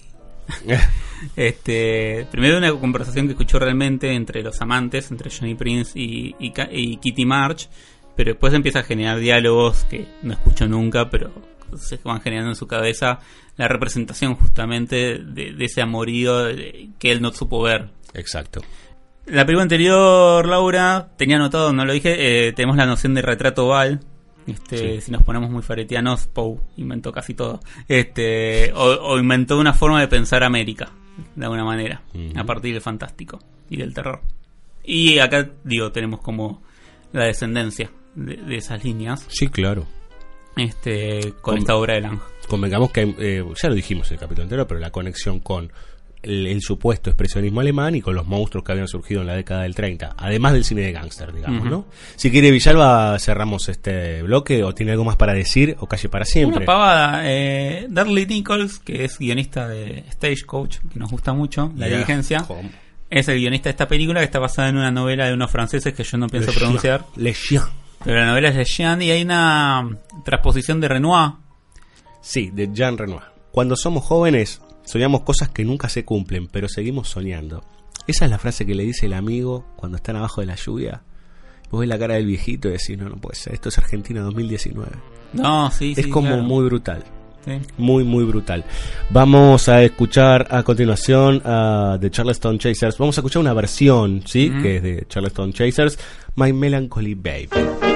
(laughs) Este, primero una conversación que escuchó realmente entre los amantes, entre Johnny Prince y, y Ca- y Kitty March, pero después empieza a generar diálogos que no escuchó nunca, pero se van generando en su cabeza la representación justamente de, de ese amorío que él no supo ver. Exacto. La película anterior, Laura, tenía anotado, no lo dije, eh, tenemos la noción de retrato Val. Este, Si nos ponemos muy faretianos, Poe inventó casi todo. Este, o, o inventó una forma de pensar América, de alguna manera, a partir del fantástico y del terror. Y acá, digo, tenemos como la descendencia de, de esas líneas Sí, claro. este, con Como- esta obra de Lange. Convengamos que, eh, ya lo dijimos en el capítulo anterior, pero la conexión con el, el supuesto expresionismo alemán y con los monstruos que habían surgido en la década del 30, además del cine de gángster, digamos. ¿no? Si quiere Villalba, cerramos este bloque o tiene algo más para decir o calle para siempre. Una pavada. Eh, Darley Nichols, que es guionista de Stagecoach, que nos gusta mucho, La Yeah. Diligencia, Home. es el guionista de esta película que está basada en una novela de unos franceses que yo no pienso Le pronunciar. Le Chien. Pero la novela es de Jean y hay una transposición de Renoir. Sí, de Jean Renoir. Cuando somos jóvenes, soñamos cosas que nunca se cumplen, pero seguimos soñando. Esa es la frase que le dice el amigo cuando están abajo de la lluvia. Vos ves la cara del viejito y decís, no, no puede ser, esto es Argentina 2019. No, sí, es sí, como claro. muy brutal. Sí. Muy, muy brutal. Vamos a escuchar a continuación The Charleston Chasers. Vamos a escuchar una versión, ¿sí? Que es de Charleston Chasers, My Melancholy Babe.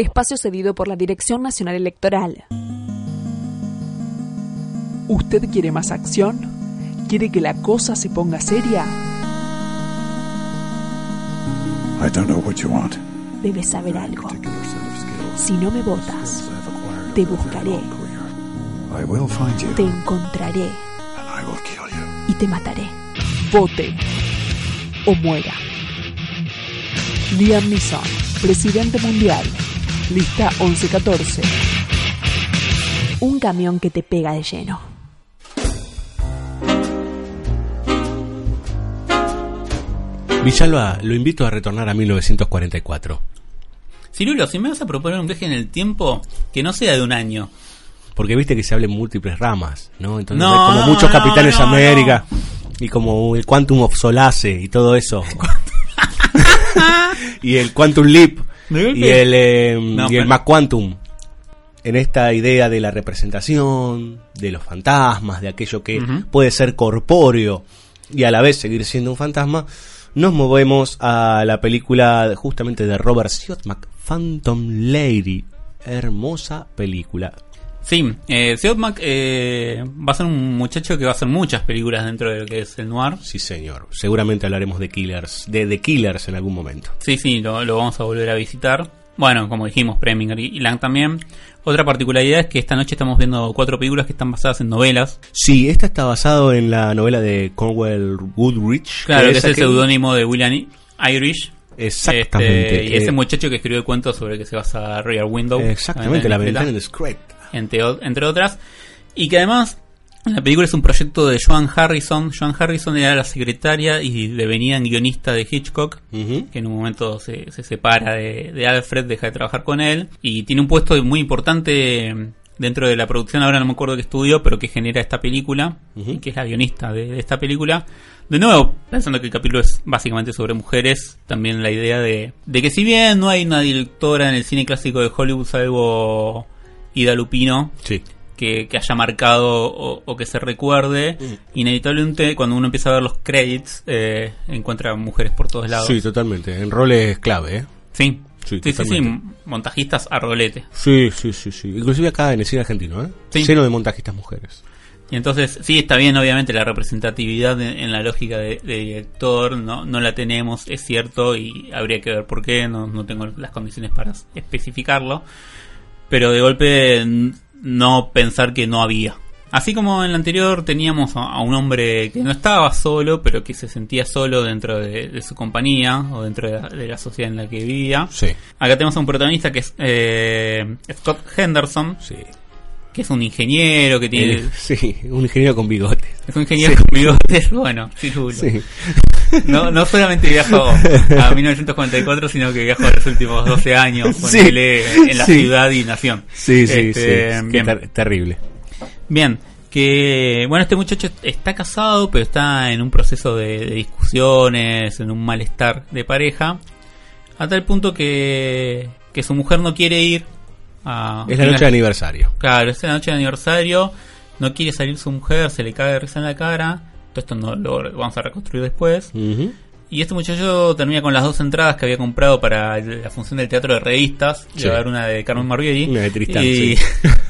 Espacio cedido por la Dirección Nacional Electoral. ¿Usted quiere más acción? ¿Quiere que la cosa se ponga seria? I don't know what you want. Debes saber algo. Si no me votas, te buscaré, I will find you te encontraré and I will kill you. y te mataré. Vote o muera. Liam Neeson, presidente mundial. Lista 1114. Un camión que te pega de lleno. Villalba, lo invito a retornar a 1944. Cirulo, si me vas a proponer un viaje en el tiempo, que no sea de un año. Porque viste que se habla en múltiples ramas, ¿no? Entonces No, como no, muchos no, Capitanes no, América y como el Quantum of Solace y todo eso. (laughs) (laughs) y el Quantum Leap y el, eh, No, y el McQuantum. En esta idea de la representación, de los fantasmas, de aquello que puede ser corpóreo y a la vez seguir siendo un fantasma, nos movemos a la película justamente de Robert Siodmak, Phantom Lady. Hermosa película. Sí, eh, eh, va a ser un muchacho que va a hacer muchas películas dentro de lo que es el noir. Sí, señor. Seguramente hablaremos de Killers, de The Killers en algún momento. Sí, sí, lo, lo vamos a volver a visitar. Bueno, como dijimos, Preminger y Lang también. Otra particularidad es que esta noche estamos viendo cuatro películas que están basadas en novelas. Sí, esta está basado en la novela de Cornwell Woodridge. Claro, que es el seudónimo de William Irish. Exactamente. Este, y ese Eh, muchacho que escribió el cuento sobre el que se basa Rear Window. Exactamente, la bicicleta, ventana de Scrape. Entre, entre otras. Y que además, la película es un proyecto de Joan Harrison. Joan Harrison era la secretaria y devenida en guionista de Hitchcock. Que en un momento se, se separa de, de Alfred, deja de trabajar con él y tiene un puesto muy importante dentro de la producción, ahora no me acuerdo qué estudio, pero que genera esta película y que es la guionista de, de esta película. De nuevo, pensando que el capítulo es básicamente sobre mujeres, también la idea de, de que si bien no hay una directora en el cine clásico de Hollywood salvo Ida Lupino, Sí. que, que haya marcado o, o que se recuerde, inevitablemente cuando uno empieza a ver los credits, eh, encuentra mujeres por todos lados. Sí, totalmente. En roles clave, ¿eh? Sí, Sí, sí, sí, montajistas a rolete. Sí, sí, sí, sí. Inclusive acá en el cine argentino, ¿eh? Sí. Lleno de montajistas mujeres. Y entonces, sí, está bien, obviamente, la representatividad en, en la lógica de, de director, no, no la tenemos, es cierto, y habría que ver por qué, no, no tengo las condiciones para especificarlo. Pero de golpe, no pensar que no había. Así como en la anterior teníamos a, a un hombre que no estaba solo, pero que se sentía solo dentro de, de su compañía o dentro de la, de la sociedad en la que vivía. Sí. Acá tenemos a un protagonista que es eh, Scott Henderson, Sí. Que es un ingeniero que tiene... Eh, sí, un ingeniero con bigote. Es un ingeniero Sí. con bigotes, (laughs) bueno, sí. No, no solamente viajó a 1944, sino que viajó los últimos 12 años Sí. en la ciudad y nación. Sí, sí, Este, sí. Bien, ter- terrible. bien. Que, bueno, este muchacho está casado, pero está en un proceso de, de discusiones, en un malestar de pareja, a tal punto que, que su mujer no quiere ir a... Es la noche de aniversario. Claro, es la noche de aniversario. No quiere salir su mujer, se le cae de risa en la cara. Todo esto no lo vamos a reconstruir después. Y este muchacho termina con las dos entradas que había comprado para la función del teatro de revistas. Sí. A una de Carmen Marbieri. Una de Tristán, y, sí.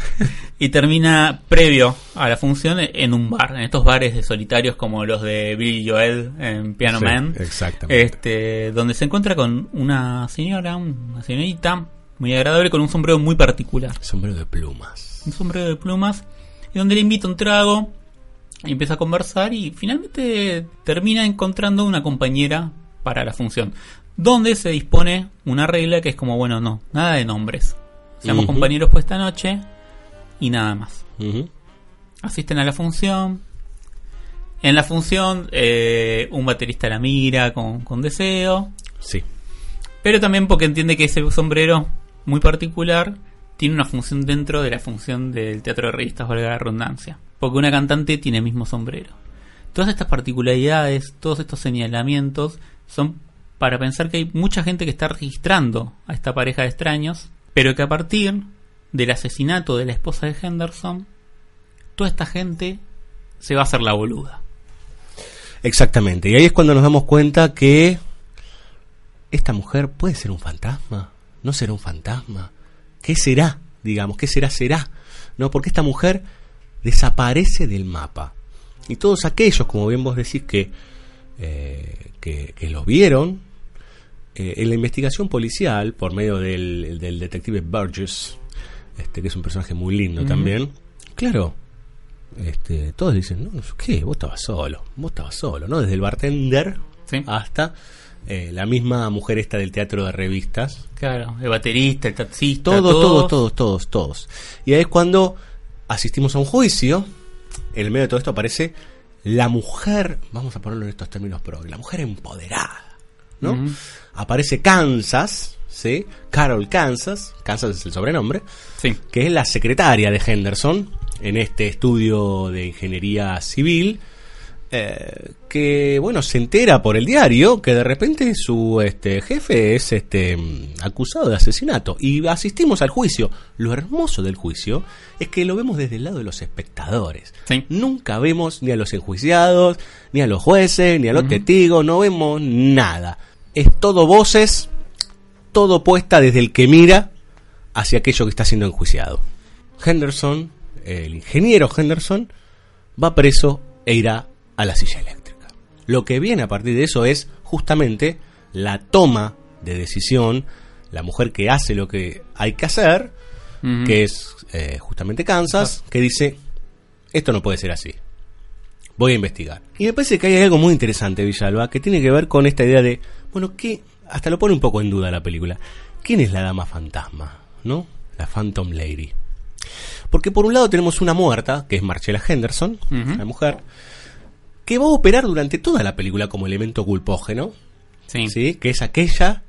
(laughs) y termina previo a la función en un bar, en estos bares de solitarios como los de Billy Joel en Piano Sí, Man. exactamente. Este, donde se encuentra con una señora, una señorita muy agradable con un sombrero muy particular. Sombrero de plumas. Un sombrero de plumas y donde le invita un trago y empieza a conversar y finalmente termina encontrando una compañera para la función. Donde se dispone una regla que es como, bueno, no, nada de nombres. Seamos compañeros por esta noche y nada más. Asisten a la función. En la función, eh, un baterista la mira con, con deseo. Sí. Pero también porque entiende que ese sombrero muy particular tiene una función dentro de la función del teatro de revistas, valga la redundancia. Porque una cantante tiene el mismo sombrero. Todas estas particularidades, todos estos señalamientos son para pensar que hay mucha gente que está registrando a esta pareja de extraños, pero que a partir del asesinato de la esposa de Henderson, toda esta gente se va a hacer la boluda. Exactamente. Y ahí es cuando nos damos cuenta que esta mujer puede ser un fantasma. No será un fantasma. ¿Qué será? Digamos, ¿qué será? Será. No, porque esta mujer desaparece del mapa. Y todos aquellos, como bien vos decís, que, eh, que, que lo vieron, eh, en la investigación policial, por medio del, del detective Burgess, este, que es un personaje muy lindo también, claro, este, todos dicen, no, ¿qué? Vos estabas solo, vos estabas solo, ¿no? Desde el bartender hasta eh, la misma mujer esta del teatro de revistas. Claro, el baterista, el taxista, Todos, todos. todos, todos, todos, todos. Y ahí es cuando asistimos a un juicio, en el medio de todo esto aparece la mujer, vamos a ponerlo en estos términos pro, la mujer empoderada, ¿no? Aparece Kansas, ¿sí? Carol Kansas, Kansas es el sobrenombre, Sí. que es la secretaria de Henderson en este estudio de ingeniería civil, eh, que bueno se entera por el diario que de repente su este jefe es este acusado de asesinato y asistimos al juicio. Lo hermoso del juicio es que lo vemos desde el lado de los espectadores. Nunca vemos ni a los enjuiciados, ni a los jueces, ni a los testigos, no vemos nada. Es todo voces, todo puesta desde el que mira hacia aquello que está siendo enjuiciado. Henderson, el ingeniero Henderson, va preso e irá a la silla eléctrica. Lo que viene a partir de eso es justamente la toma de decisión, la mujer que hace lo que hay que hacer, que es eh, justamente Kansas, que dice, esto no puede ser así. Voy a investigar. Y me parece que hay algo muy interesante, Villalba, que tiene que ver con esta idea de, bueno, que hasta lo pone un poco en duda la película. ¿Quién es la dama fantasma? ¿No? La Phantom Lady. Porque por un lado tenemos una muerta, que es Marcella Henderson, Ujú. la mujer, que va a operar durante toda la película como elemento culpógeno, Sí. que es aquella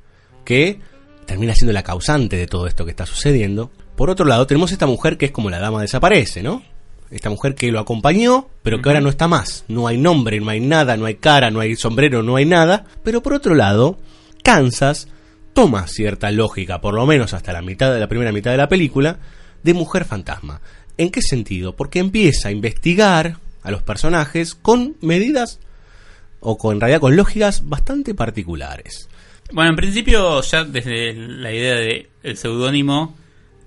que termina siendo la causante de todo esto que está sucediendo. Por otro lado, tenemos esta mujer que es como la dama desaparece, ¿no? Esta mujer que lo acompañó, pero que ahora no está más. No hay nombre, no hay nada, no hay cara, no hay sombrero, no hay nada. Pero por otro lado, Kansas toma cierta lógica, por lo menos hasta la mitad de la primera mitad de la película, de mujer fantasma. ¿En qué sentido? Porque empieza a investigar a los personajes con medidas o con, en realidad con lógicas bastante particulares. Bueno, en principio, ya desde la idea de el seudónimo,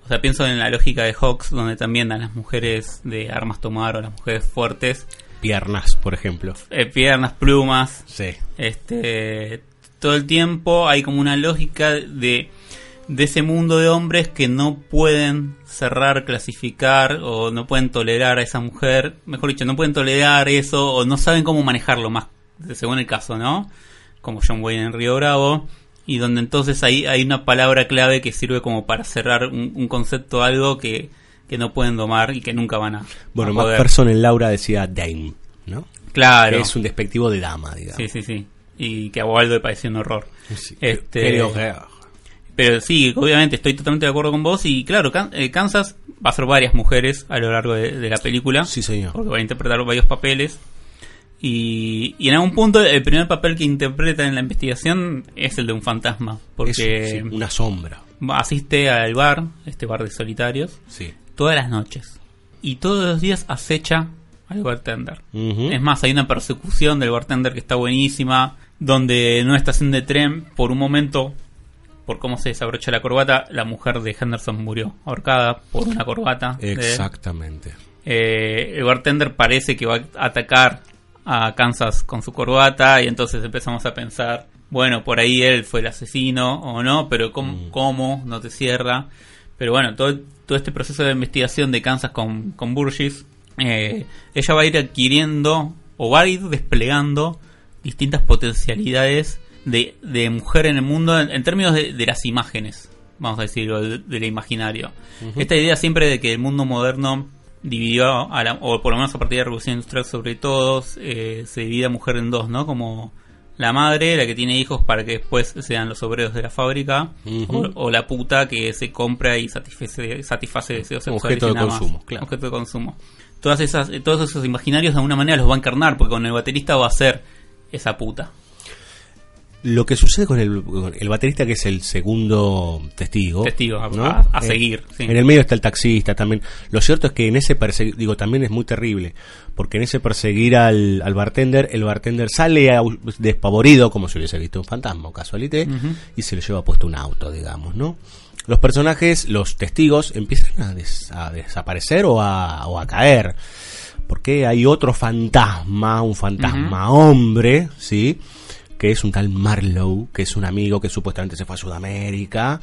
o sea, pienso en la lógica de Hawks, donde también a las mujeres de armas tomar o las mujeres fuertes, Piernas, por ejemplo. eh, piernas, plumas, Sí. este, todo el tiempo hay como una lógica de, de ese mundo de hombres que no pueden cerrar, clasificar o no pueden tolerar a esa mujer, mejor dicho, no pueden tolerar eso o no saben cómo manejarlo más, según el caso, ¿no? Como John Wayne en Río Bravo. Y donde entonces ahí hay una palabra clave que sirve como para cerrar un, un concepto, algo que, que no pueden domar y que nunca van a, Bueno, a poder. Macpherson en Laura decía dame, ¿no? Claro. Que es un despectivo de dama, digamos. Sí, sí, sí. Y que a Waldo le pareció un horror. Sí, Este, creo que- pero sí, obviamente estoy totalmente de acuerdo con vos. Y claro, eh, Kansas va a ser varias mujeres a lo largo de, de la película. Sí, señor. Porque va a interpretar varios papeles. Y, y en algún punto el primer papel que interpreta en la investigación es el de un fantasma. Porque sí, una sombra. asiste al bar, este bar de solitarios, Sí. todas las noches. Y todos los días acecha al bartender. Es más, hay una persecución del bartender que está buenísima, donde en una estación de tren, por un momento, por cómo se desabrocha la corbata, la mujer de Henderson murió ahorcada por una corbata. Exactamente. eh, el bartender parece que va a atacar a Kansas con su corbata y entonces empezamos a pensar, bueno, por ahí él fue el asesino o no, pero ¿cómo? cómo? No te cierra. Pero bueno, todo, todo este proceso de investigación de Kansas con, con Burgess, eh, ella va a ir adquiriendo o va a ir desplegando distintas potencialidades de, de mujer en el mundo en, en términos de, de las imágenes, vamos a decirlo, de- del imaginario. Esta idea siempre de que el mundo moderno dividió, a la- o por lo menos a partir de la Revolución Industrial sobre todo, eh, se divide a mujer en dos, ¿no? Como la madre, la que tiene hijos para que después sean los obreros de la fábrica, o, o la puta que se compra y satisface, satisface deseos sexuales. Objeto de consumo, claro. Objeto de consumo. Todas esas, eh, todos esos imaginarios de alguna manera los va a encarnar, porque con el baterista va a ser esa puta. Lo que sucede con el, con el baterista, que es el segundo testigo. Testigo, a- ¿no? a- a Eh, seguir, sí. En el medio está el taxista también. Lo cierto es que en ese perseguir, digo, también es muy terrible. Porque en ese perseguir al, al bartender, el bartender sale au- despavorido, como si hubiese visto un fantasma o casualité, y se le lleva puesto un auto, digamos, ¿no? Los personajes, los testigos, empiezan a, des- a desaparecer o a, o a caer. Porque hay otro fantasma, un fantasma hombre, ¿sí? Que es un tal Marlowe, que es un amigo que supuestamente se fue a Sudamérica.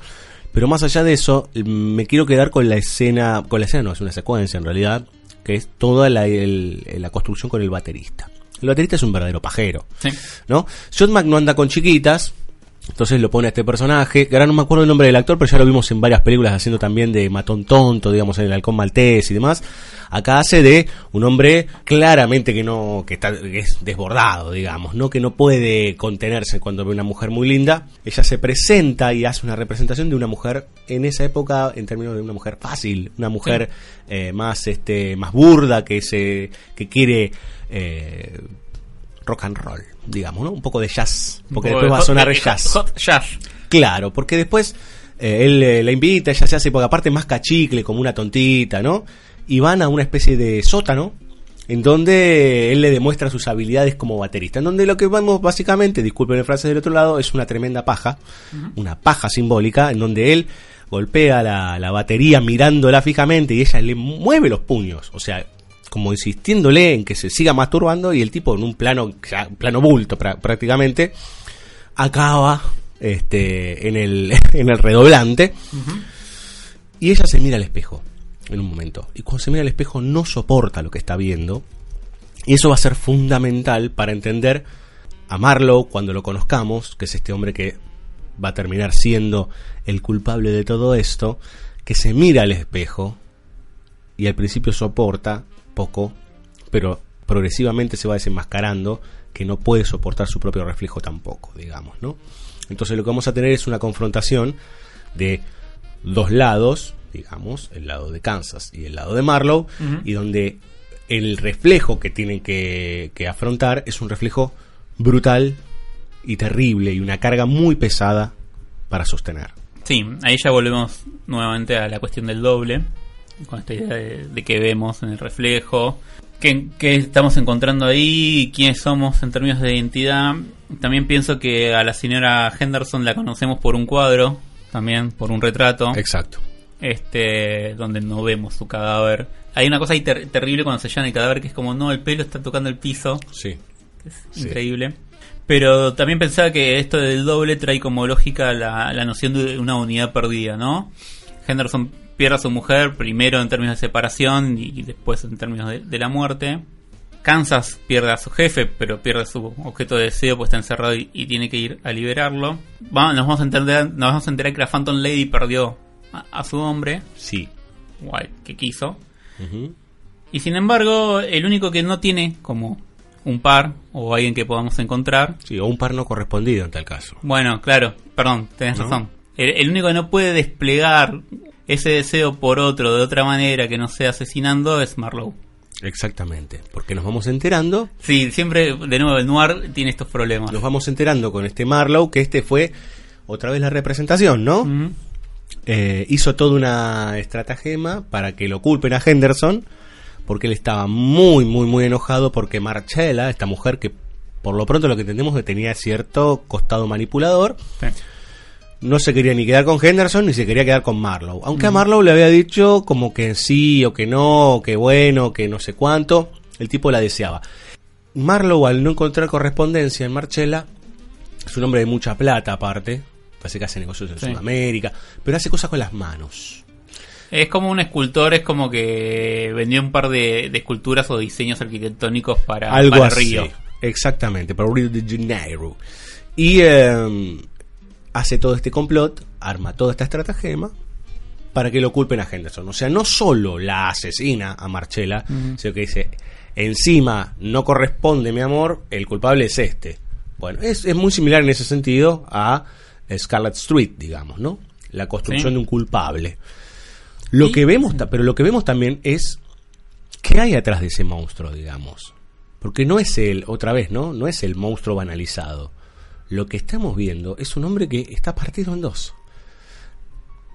Pero más allá de eso, me quiero quedar con la escena, con la escena no, es una secuencia en realidad, que es toda la, el- la construcción con el baterista. El baterista es un verdadero pajero, Sí. ¿no? Mac no anda con chiquitas, entonces lo pone a este personaje, que ahora no me acuerdo el nombre del actor, pero ya lo vimos en varias películas haciendo también de matón tonto, digamos, en el halcón maltés y demás. Acá hace de un hombre claramente que no, que está, que es desbordado, digamos, ¿no? Que no puede contenerse cuando ve una mujer muy linda. Ella se presenta y hace una representación de una mujer en esa época, en términos de una mujer fácil, una mujer eh, más, este, más burda, que se, que quiere, eh, rock and roll, digamos, ¿no? Un poco de jazz, porque después de va a sonar de jazz. hot jazz. Claro, porque después eh, él eh, la invita, ella se hace, porque aparte más cachicle, como una tontita, ¿no? Y van a una especie de sótano, en donde él le demuestra sus habilidades como baterista. En donde lo que vemos básicamente, disculpen el frase del otro lado, es una tremenda paja, una paja simbólica, en donde él golpea la, la batería mirándola fijamente y ella le mueve los puños, o sea, como insistiéndole en que se siga masturbando y el tipo en un plano, plano bulto prá- prácticamente, acaba este, en, el, (laughs) en el redoblante y ella se mira al espejo en un momento. Y cuando se mira al espejo no soporta lo que está viendo. Y eso va a ser fundamental para entender a Marlowe cuando lo conozcamos, que es este hombre que va a terminar siendo el culpable de todo esto, que se mira al espejo y al principio soporta poco, pero progresivamente se va desenmascarando que no puede soportar su propio reflejo tampoco, digamos, ¿no? Entonces lo que vamos a tener es una confrontación de dos lados, digamos, el lado de Kansas y el lado de Marlowe, y donde el reflejo que tienen que, que afrontar es un reflejo brutal y terrible y una carga muy pesada para sostener. Sí, ahí ya volvemos nuevamente a la cuestión del doble, con esta idea de, de que vemos en el reflejo, qué, qué estamos encontrando ahí, quiénes somos en términos de identidad. También pienso que a la señora Henderson la conocemos por un cuadro, también por un retrato. Exacto. Este, donde no vemos su cadáver. Hay una cosa ahí ter- terrible cuando se llama el cadáver que es como, no, el pelo está tocando el piso. Sí. Es Sí. increíble. Pero también pensaba que esto del doble trae como lógica la, la noción de una unidad perdida, ¿no? Henderson pierde a su mujer primero en términos de separación y, después en términos de, de la muerte. Kansas pierde a su jefe, pero pierde su objeto de deseo, pues está encerrado y, y tiene que ir a liberarlo. Va- nos, vamos a entender, nos vamos a enterar que la Phantom Lady perdió a, a su hombre, Sí. guay, que quiso. Y sin embargo, el único que no tiene como un par o alguien que podamos encontrar. Sí, o un par no correspondido en tal caso. Bueno, claro, perdón, tenés ¿No? razón. El, el único que no puede desplegar ese deseo por otro de otra manera que no sea asesinando es Marlowe. Exactamente, porque nos vamos enterando, Sí, siempre, de nuevo, el noir tiene estos problemas. nos vamos enterando con este Marlowe que este fue otra vez la representación, ¿no? Eh, hizo toda una estratagema para que lo culpen a Henderson, porque él estaba muy, muy, muy enojado porque Marcella, esta mujer que por lo pronto lo que entendemos que tenía cierto costado manipulador, Sí. No se quería ni quedar con Henderson ni se quería quedar con Marlowe. Aunque a Marlowe le había dicho como que sí o que no, o que bueno, que no sé cuánto, el tipo la deseaba. Marlowe al no encontrar correspondencia en Marcella, es un hombre de mucha plata aparte, parece que hace negocios en Sí. Sudamérica, pero hace cosas con las manos. Es como un escultor, es como que vendió un par de, de esculturas o diseños arquitectónicos para, Algo para así. Río. Exactamente, para Río de Janeiro. Y eh, hace todo este complot, arma toda esta estratagema para que lo culpen a Henderson. O sea, no solo la asesina a Marcella, Ujú. sino que dice, encima no corresponde mi amor, el culpable es este. Bueno, es, es muy similar en ese sentido a Scarlet Street, digamos, ¿no? La construcción Sí. de un culpable. Lo que vemos, pero lo que vemos también es qué hay atrás de ese monstruo, digamos. Porque no es el, otra vez, ¿no? No es el monstruo banalizado. Lo que estamos viendo es un hombre que está partido en dos.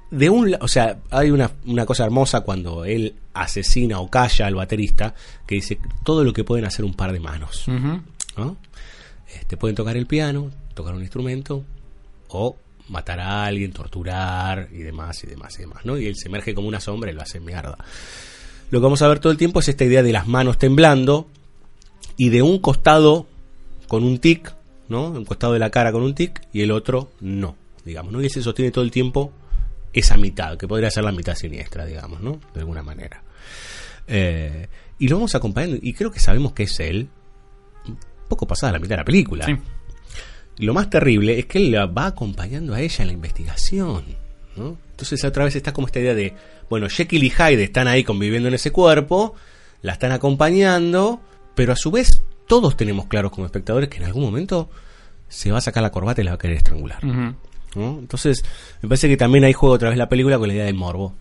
De un, o sea, hay una, una cosa hermosa cuando él asesina o calla al baterista que dice todo lo que pueden hacer un par de manos. ¿no? Este, pueden tocar el piano, tocar un instrumento o matar a alguien, torturar y demás y demás y demás, ¿no? Y él se emerge como una sombra y lo hace mierda. Lo que vamos a ver todo el tiempo es esta idea de las manos temblando y de un costado con un tic, ¿no? Un costado de la cara con un tic y el otro no, digamos, ¿no? Y se sostiene todo el tiempo esa mitad, que podría ser la mitad siniestra, digamos, ¿no? De alguna manera. Eh, y lo vamos acompañando y creo que sabemos que es él poco pasada la mitad de la película. Sí. Y lo más terrible es que él la va acompañando a ella en la investigación. ¿no? Entonces otra vez está como esta idea de, bueno, Jekyll y Hyde están ahí conviviendo en ese cuerpo, la están acompañando, pero a su vez todos tenemos claros como espectadores que en algún momento se va a sacar la corbata y la va a querer estrangular. ¿no? Entonces, me parece que también ahí juega otra vez la película con la idea del morbo.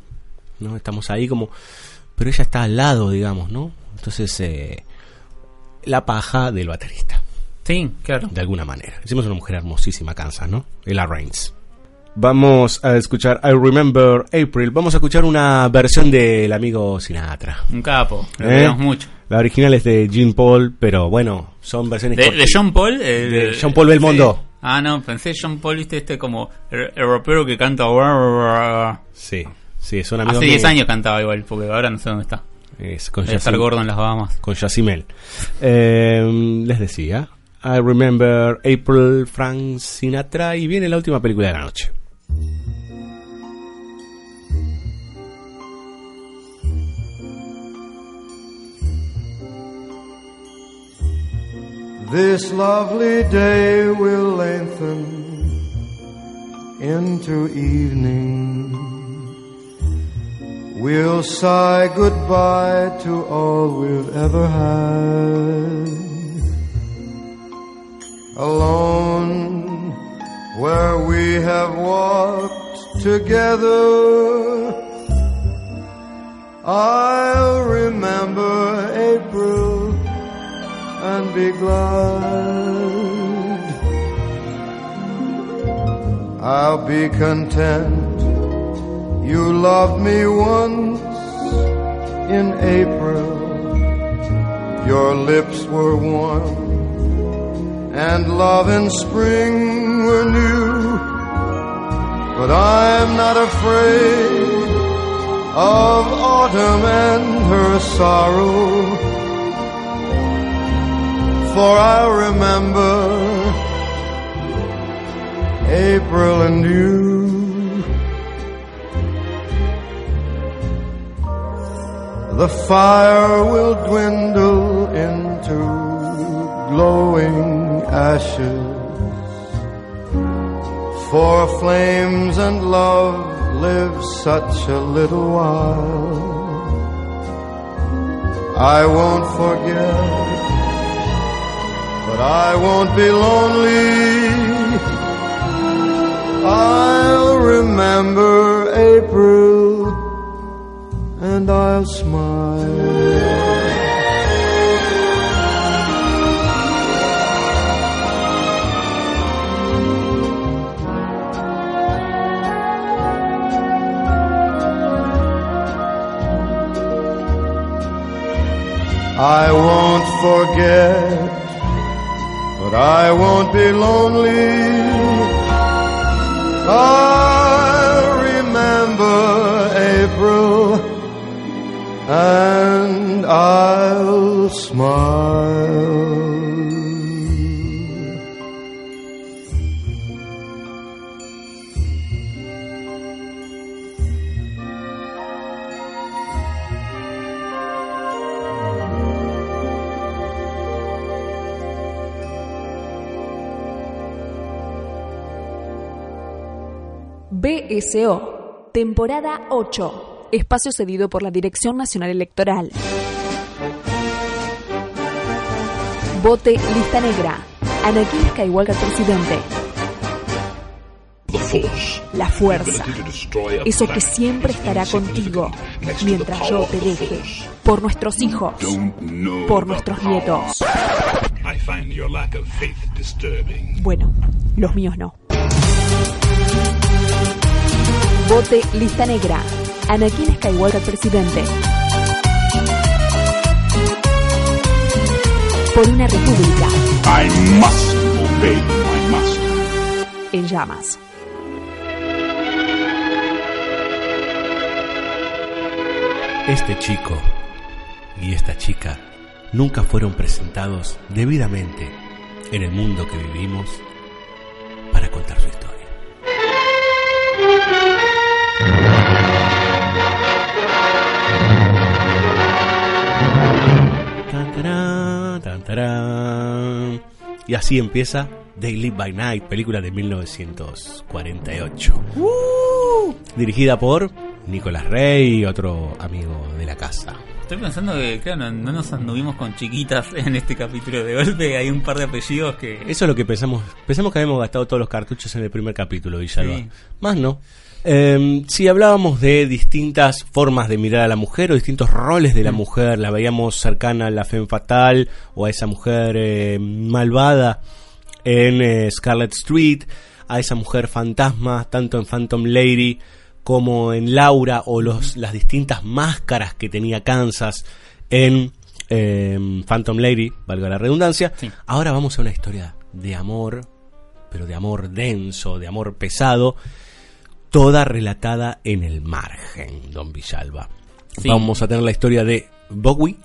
¿no? Estamos ahí como... Pero ella está al lado, digamos, ¿no? Entonces, eh, la paja del baterista, Sí, claro. de alguna manera. Hicimos una mujer hermosísima, Kansas, ¿no? Ella Reigns. Vamos a escuchar I Remember April. Vamos a escuchar una versión del amigo Sinatra. Un capo. Lo ¿Eh? mucho. La original es de Jean Paul, pero bueno, son versiones De, de. John Paul. eh, De Jean Paul Belmondo. sí. Ah, no, pensé John Paul, viste, este como el, el rapero que canta. Sí, sí, son amigos Hace 10 míos. años cantaba igual, porque ahora no sé dónde está. Es con Debe estar gordo en las Bahamas. con Yacimel. Eh, les decía, I Remember April, Frank Sinatra, y viene la última película de la noche. This lovely day will lengthen into evening. We'll sigh goodbye to all we've ever had. Alone where we have walked together. I'll remember April and be glad. I'll be content. You loved me once in April. Your lips were warm and love in spring were new. But I'm not afraid of autumn and her sorrow for I remember April and you. The fire will dwindle into glowing ashes. For flames and love live such a little while. I won't forget but I won't be lonely. I'll remember April and I'll smile. I won't forget I won't be lonely. I remember April and I'll smile. BSO, temporada 8, espacio cedido por la Dirección Nacional Electoral. Vote lista negra. Anakin Skywalker presidente. La fuerza. Eso que siempre estará contigo mientras yo te deje. Por nuestros hijos. Por nuestros nietos. Bueno, los míos no. Vote lista negra. Anakin Skywalker presidente. Por una república I must obey my master. en llamas. Este chico y esta chica nunca fueron presentados debidamente en el mundo que vivimos para contar su historia. Y así empieza Live by Night, película de 1948. Dirigida por Nicolas Rey, otro amigo de la casa. Estoy pensando que, claro, no, no nos anduvimos con chiquitas en este capítulo de golpe. Hay un par de apellidos que. Eso es lo que pensamos. Pensamos que habíamos gastado todos los cartuchos en el primer capítulo, Villalba. Sí. Más no. Eh, si hablábamos de distintas formas de mirar a la mujer o distintos roles de la mujer, la veíamos cercana a la femme fatal o a esa mujer eh, malvada en eh, Scarlet Street, a esa mujer fantasma, tanto en Phantom Lady como en Laura o los, las distintas máscaras que tenía Kansas en eh, Phantom Lady, valga la redundancia. Ahora vamos a una historia de amor, pero de amor denso, de amor pesado, toda relatada en el margen, Don Villalba. Sí. Vamos a tener la historia de Bowie,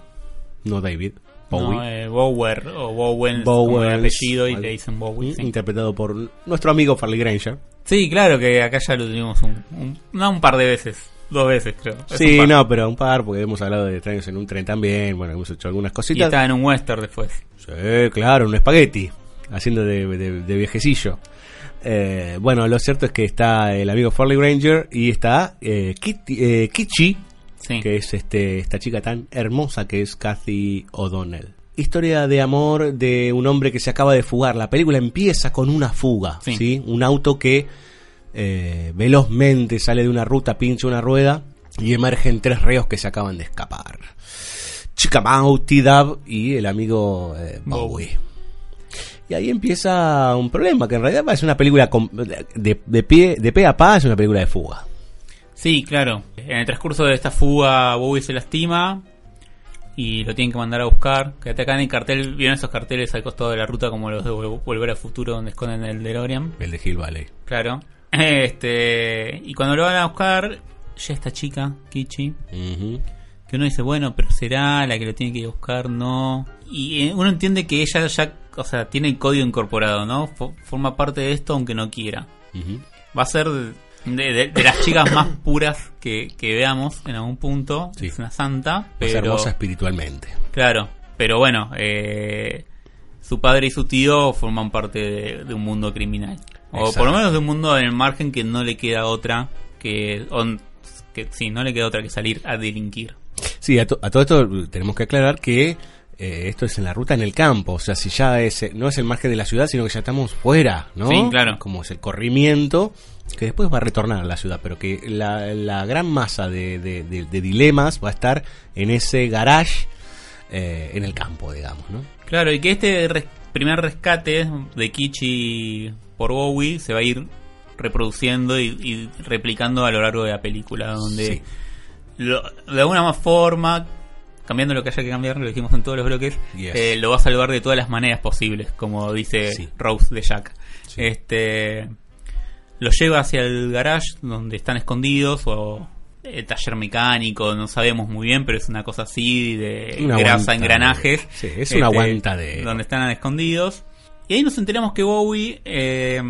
no David, Bowie. No, eh, Bower o Bowen como el apellido y le dicen Bowie. sí. interpretado por nuestro amigo Farley Granger. Sí, claro que acá ya lo tuvimos un, un- no un par de veces, dos veces creo. Es Sí, no, pero un par, porque hemos hablado de extraños en un tren también, bueno, hemos hecho algunas Y cositas. estaba en un western después. Sí, claro, un espagueti, haciendo de, de- de viejecillo. Eh, bueno, lo cierto es que está el amigo Farley Granger y está eh, Kitty- eh, Kichi, que es este, esta chica tan hermosa que es Kathy O'Donnell. Historia de amor de un hombre que se acaba de fugar. La película empieza con una fuga, Sí. ¿sí? Un auto que velozmente sale de una ruta, pincha una rueda y emergen tres reos que se acaban de escapar. Chica Mau, T-Dub y el amigo eh, Bowie. Y ahí empieza un problema, que en realidad es una película de, de pie, de pe a pa, es una película de fuga. Sí, claro. En el transcurso de esta fuga, Bowie se lastima y lo tienen que mandar a buscar. Quédate acá en el cartel, ¿vieron esos carteles al costado de la ruta como los de Vol- Volver al Futuro donde esconden el DeLorean? El de Hill Valley. Claro. (clears throat) Este, y cuando lo van a buscar, ya esta chica, Kichi, que uno dice, bueno, pero será la que lo tiene que ir a buscar, no. Y eh, uno entiende que ella ya, o sea, tiene el código incorporado, ¿no? Fo- forma parte de esto aunque no quiera. Va a ser de, de- de las chicas más puras que, que veamos en algún punto. Es una santa, Es pero... hermosa espiritualmente. Claro, pero bueno, eh, su padre y su tío forman parte de, de un mundo criminal. O Exacto. por lo menos de un mundo en el margen que no le queda otra que sí, no le queda otra que salir a delinquir. Sí, a, to- a todo esto tenemos que aclarar que eh, esto es en la ruta en el campo. O sea, si ya es, no es el margen de la ciudad, sino que ya estamos fuera, ¿no? Sí, claro. Como es el corrimiento, que después va a retornar a la ciudad, pero que la, la gran masa de, de- de- de dilemas va a estar en ese garage eh, en el campo, digamos, ¿no? Claro, y que este res- primer rescate de Kichi por Bowie se va a ir reproduciendo y, y replicando a lo largo de la película, donde Sí. lo- de alguna forma, cambiando lo que haya que cambiar, lo dijimos en todos los bloques, Yes. eh, lo va a salvar de todas las maneras posibles, como dice Sí. Rose de Jack. Este lo lleva hacia el garage donde están escondidos o el taller mecánico, no sabemos muy bien, pero es una cosa así de Una grasa, engranajes. sí, es una guanta de- Donde están escondidos. Y ahí nos enteramos que Bowie eh,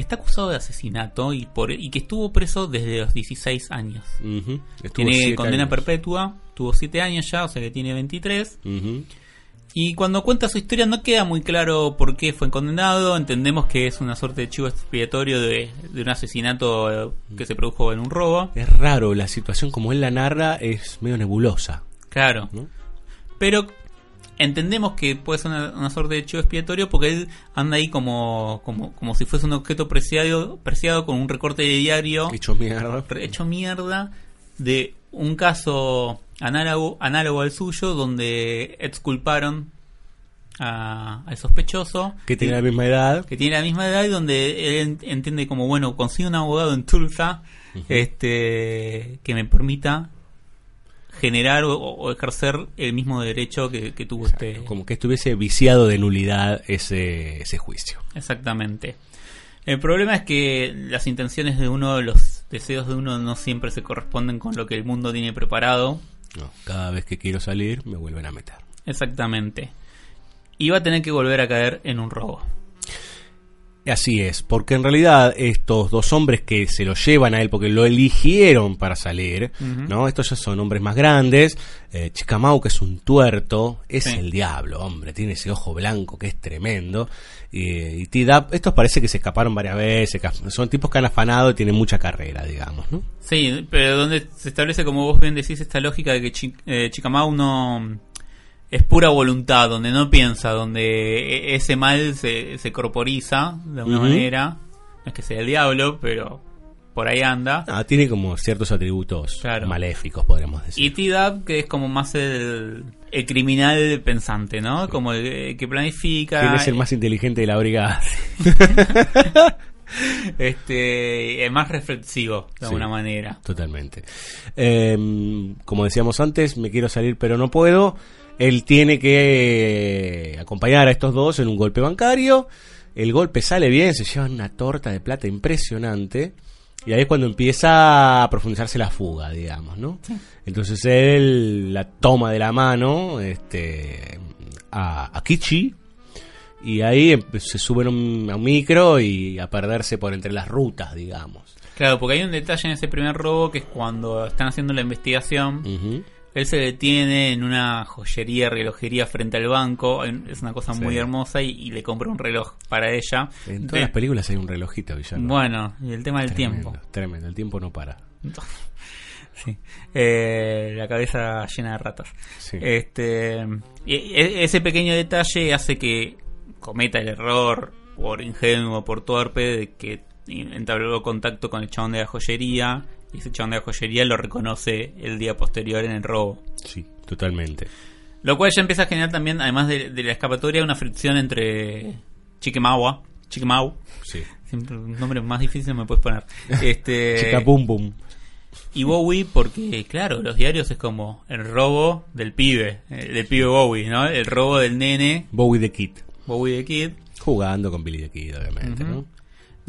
está acusado de asesinato y, por, y que estuvo preso desde los 16 años. Tiene condena años. perpetua, tuvo 7 años ya, o sea que tiene 23. Ujú. Y cuando cuenta su historia no queda muy claro por qué fue condenado. Entendemos que es una suerte de chivo expiatorio de, de un asesinato eh, que se produjo en un robo. Es raro, la situación como él la narra es medio nebulosa. Claro. ¿no? Pero entendemos que puede ser una, una suerte de chivo expiatorio porque él anda ahí como, como, como si fuese un objeto preciado, preciado con un recorte de diario Hecho mierda. hecho mierda de un caso análogo, análogo al suyo donde exculparon a- al sospechoso Que tiene la misma edad. que tiene la misma edad y donde él ent- entiende como bueno consigue un abogado en Tulsa este que me permita generar o, o ejercer el mismo derecho que, que tuvo este Como que estuviese viciado de nulidad ese, ese juicio. Exactamente. El problema es que las intenciones de uno, los deseos de uno no siempre se corresponden con lo que el mundo tiene preparado. No, cada vez que quiero salir me vuelven a meter. Exactamente. Y va a tener que volver a caer en un robo. Así es, porque en realidad estos dos hombres que se lo llevan a él porque lo eligieron para salir. ¿no? Estos ya son hombres más grandes. Eh, Chicamau, que es un tuerto, es Sí. el diablo, hombre, tiene ese ojo blanco que es tremendo. Y, y T-Dap, estos parece que se escaparon varias veces, son tipos que han afanado y tienen mucha carrera, digamos, ¿no? Sí, pero donde se establece, como vos bien decís, esta lógica de que Chi- eh, Chicamau no es pura voluntad, donde no piensa, donde e- ese mal se, se corporiza de alguna manera. No es que sea el diablo, pero por ahí anda. Ah, tiene como ciertos atributos Claro. maléficos, podríamos decir. Y T-Dab, que es como más el, el criminal pensante, ¿no? Como el, el que planifica. ¿Quién es el más inteligente de la brigada? (laughs) este, es más reflexivo, de Sí. alguna manera. Totalmente. Eh, como decíamos antes, me quiero salir pero no puedo. Él tiene que acompañar a estos dos en un golpe bancario. El golpe sale bien, se llevan una torta de plata impresionante. Y ahí es cuando empieza a profundizarse la fuga, digamos, ¿no? Entonces él la toma de la mano este, a, a Kichi. Y ahí em- se suben a un, a un micro y a perderse por entre las rutas, digamos. Claro, porque hay un detalle en ese primer robo que es cuando están haciendo la investigación. Él se detiene en una joyería, relojería frente al banco. Es una cosa Sí. muy hermosa y, y le compra un reloj para ella. En todas De- las películas hay un relojito, Villalba. Bueno, y el tema del Tremendo, tiempo. Tremendo, el tiempo no para. (laughs) Sí. Eh, la cabeza llena de ratas. Sí. Este, e- ese pequeño detalle hace que cometa el error por ingenuo, por torpe, de que entabló contacto con el chabón de la joyería y ese chabón de la joyería lo reconoce el día posterior en el robo. Sí, totalmente. Lo cual ya empieza a generar también, además de, de la escapatoria, una fricción entre Chiquemawa, Chiquemau, Sí. siempre un nombre más difícil me puedes poner. (laughs) Este, Chica pum. y Bowie porque claro los diarios es como el robo del pibe eh, del pibe Bowie no el robo del nene Bowie the Kid. Bowie the Kid Jugando con Billy the Kid, obviamente. ¿no?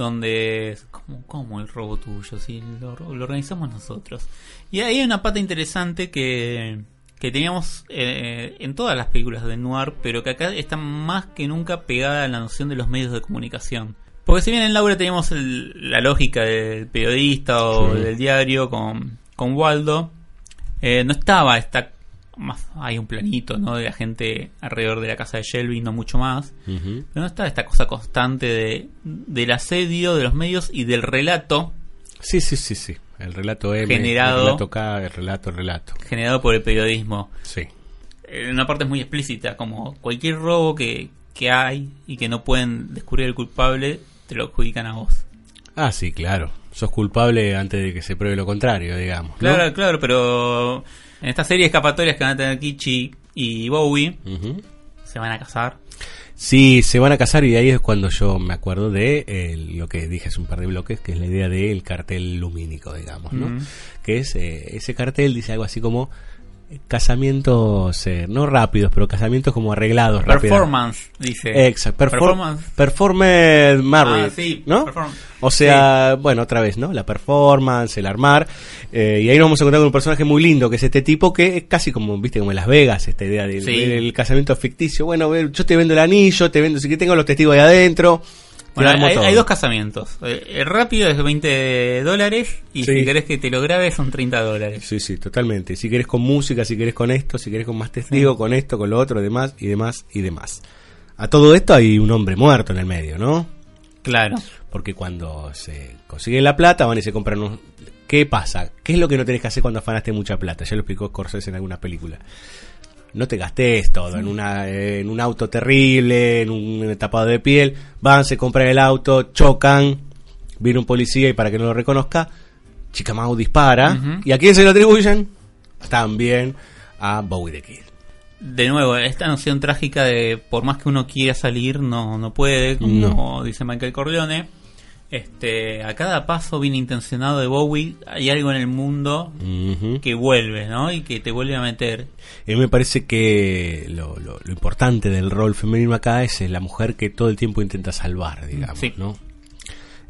Donde es como como el robo tuyo si lo, lo organizamos nosotros. Y ahí hay una pata interesante que que teníamos eh, en todas las películas de noir pero que acá está más que nunca pegada a la noción de los medios de comunicación. Porque si bien en Laura teníamos el- la lógica del periodista o Sí. del diario con, con Waldo, eh, no estaba esta más hay un planito no de la gente alrededor de la casa de Shelby no mucho más pero no estaba esta cosa constante de, del asedio de los medios y del relato Sí, sí, sí, sí. El relato M, Generado- el relato K, el relato, el relato. generado por el periodismo Sí. en una parte es muy explícita como cualquier robo que, que hay y que no pueden descubrir el culpable te lo adjudican a vos Ah, sí, claro. Sos culpable antes de que se pruebe lo contrario, digamos. ¿no? Claro, claro, pero en esta serie de escapatorias que van a tener Kichi y Bowie, se van a casar. Sí, se van a casar y ahí es cuando yo me acuerdo de eh, lo que dije hace un par de bloques, que es la idea del cartel lumínico, digamos, ¿no? Que es, eh, ese cartel dice algo así como casamientos, eh, no rápidos, pero casamientos como arreglados. rápido. Performance, dice. Exacto, perfor- Performance. performance marriage, Ah, sí, ¿no? perform- O sea, bueno, otra vez, ¿no? La performance, el armar. eh, y ahí nos vamos a encontrar con un personaje muy lindo, que es este tipo que es casi como, viste, como en Las Vegas, esta idea del, Sí. del casamiento ficticio. Bueno, yo te vendo el anillo, te vendo, si que tengo los testigos ahí adentro. Bueno, hay, hay dos casamientos. Eh, El rápido es 20 dólares y Sí. si querés que te lo grabe son 30 dólares. Sí, sí, totalmente. Si querés con música, si querés con esto, si querés con más testigos, con esto, con lo otro, demás, y demás, y demás. A todo esto hay un hombre muerto en el medio, ¿no? Claro. Porque cuando se consigue la plata, van y se compran un... ¿Qué pasa? ¿Qué es lo que no tenés que hacer cuando afanaste mucha plata? Ya lo explicó Scorsese en alguna película. No te gastes todo en, una, en un auto terrible, en un tapado de piel. Van, se compran el auto, chocan, viene un policía y para que no lo reconozca, Chica Mau dispara. ¿Y a quién se lo atribuyen? También a Bowie the Kid. De nuevo, esta noción trágica de por más que uno quiera salir, no, no puede, como dice Michael Corleone. Este, a cada paso bien intencionado de Bowie hay algo en el mundo que vuelve, ¿no? Y que te vuelve a meter. A mí me parece que lo, lo- lo importante del rol femenino acá es la mujer que todo el tiempo intenta salvar, digamos, Sí. ¿no?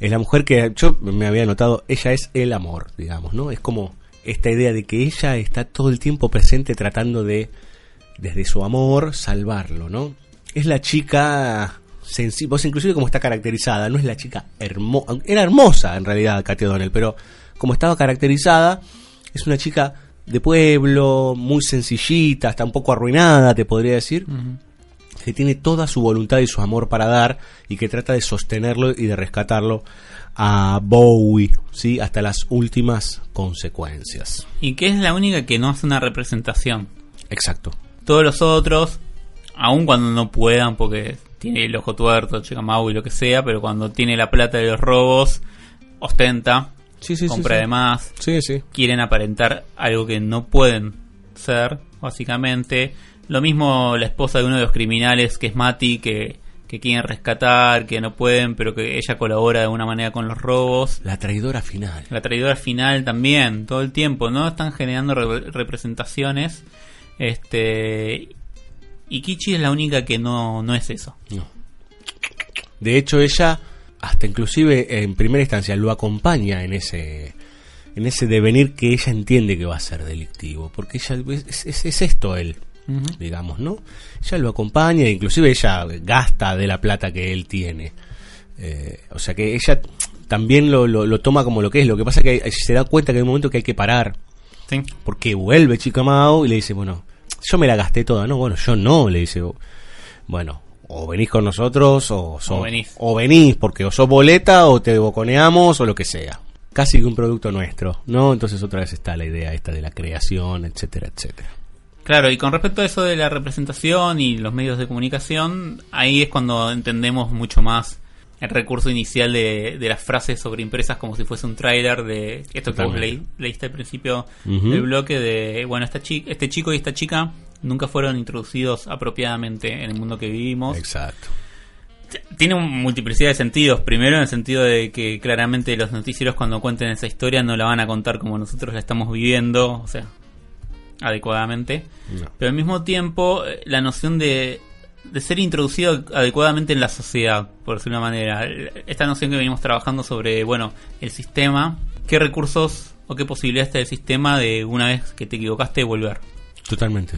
Es la mujer que yo me había notado, ella es el amor, digamos, ¿no? Es como esta idea de que ella está todo el tiempo presente tratando de, desde su amor, salvarlo, ¿no? Es la chica vos inclusive como está caracterizada, no es la chica hermosa, era hermosa en realidad Kate O'Donnell, pero como estaba caracterizada, es una chica de pueblo, muy sencillita, hasta un poco arruinada, te podría decir, que tiene toda su voluntad y su amor para dar y que trata de sostenerlo y de rescatarlo a Bowie, ¿sí? Hasta las últimas consecuencias. Y que es la única que no hace una representación. Exacto. Todos los otros, aun cuando no puedan, porque tiene el ojo tuerto, chica Mau y lo que sea, pero cuando tiene la plata de los robos, ostenta, Sí, sí, compra sí. de más, Sí, sí. quieren aparentar algo que no pueden ser, básicamente. Lo mismo la esposa de uno de los criminales, que es Mati, que, que quieren rescatar, que no pueden, pero que ella colabora de alguna manera con los robos. La traidora final. La traidora final también, todo el tiempo, ¿no? Están generando re- representaciones. Este. Y Kichi es la única que no, no es eso. No. De hecho, ella, hasta inclusive en primera instancia, lo acompaña en ese en ese devenir que ella entiende que va a ser delictivo. Porque ella es, es- es esto él, digamos, ¿no? Ella lo acompaña, e inclusive ella gasta de la plata que él tiene. Eh, o sea que ella también lo, lo- lo toma como lo que es. Lo que pasa es que se da cuenta que hay un momento que hay que parar. Sí. Porque vuelve Chica Mao y le dice, bueno, yo me la gasté toda, ¿no? Bueno, yo no, le dice, bueno, o venís con nosotros o, sos- O venís. o venís, porque o sos boleta o te boconeamos o lo que sea. Casi que un producto nuestro, ¿no? Entonces otra vez está la idea esta de la creación, etcétera, etcétera. Claro, y con respecto a eso de la representación y los medios de comunicación, ahí es cuando entendemos mucho más el recurso inicial de, de las frases sobre impresas como si fuese un tráiler de esto que leí- leíste al principio Ujú. del bloque de, bueno, esta chi- este chico y esta chica nunca fueron introducidos apropiadamente en el mundo que vivimos. Exacto. Tiene multiplicidad de sentidos. Primero, en el sentido de que claramente los noticieros, cuando cuenten esa historia, no la van a contar como nosotros la estamos viviendo, o sea, adecuadamente. No. Pero al mismo tiempo, eh, la noción de, de ser introducido adecuadamente en la sociedad, por decirlo de una manera. Esta noción que venimos trabajando sobre, bueno, el sistema, qué recursos o qué posibilidades está el sistema de una vez que te equivocaste volver. Totalmente.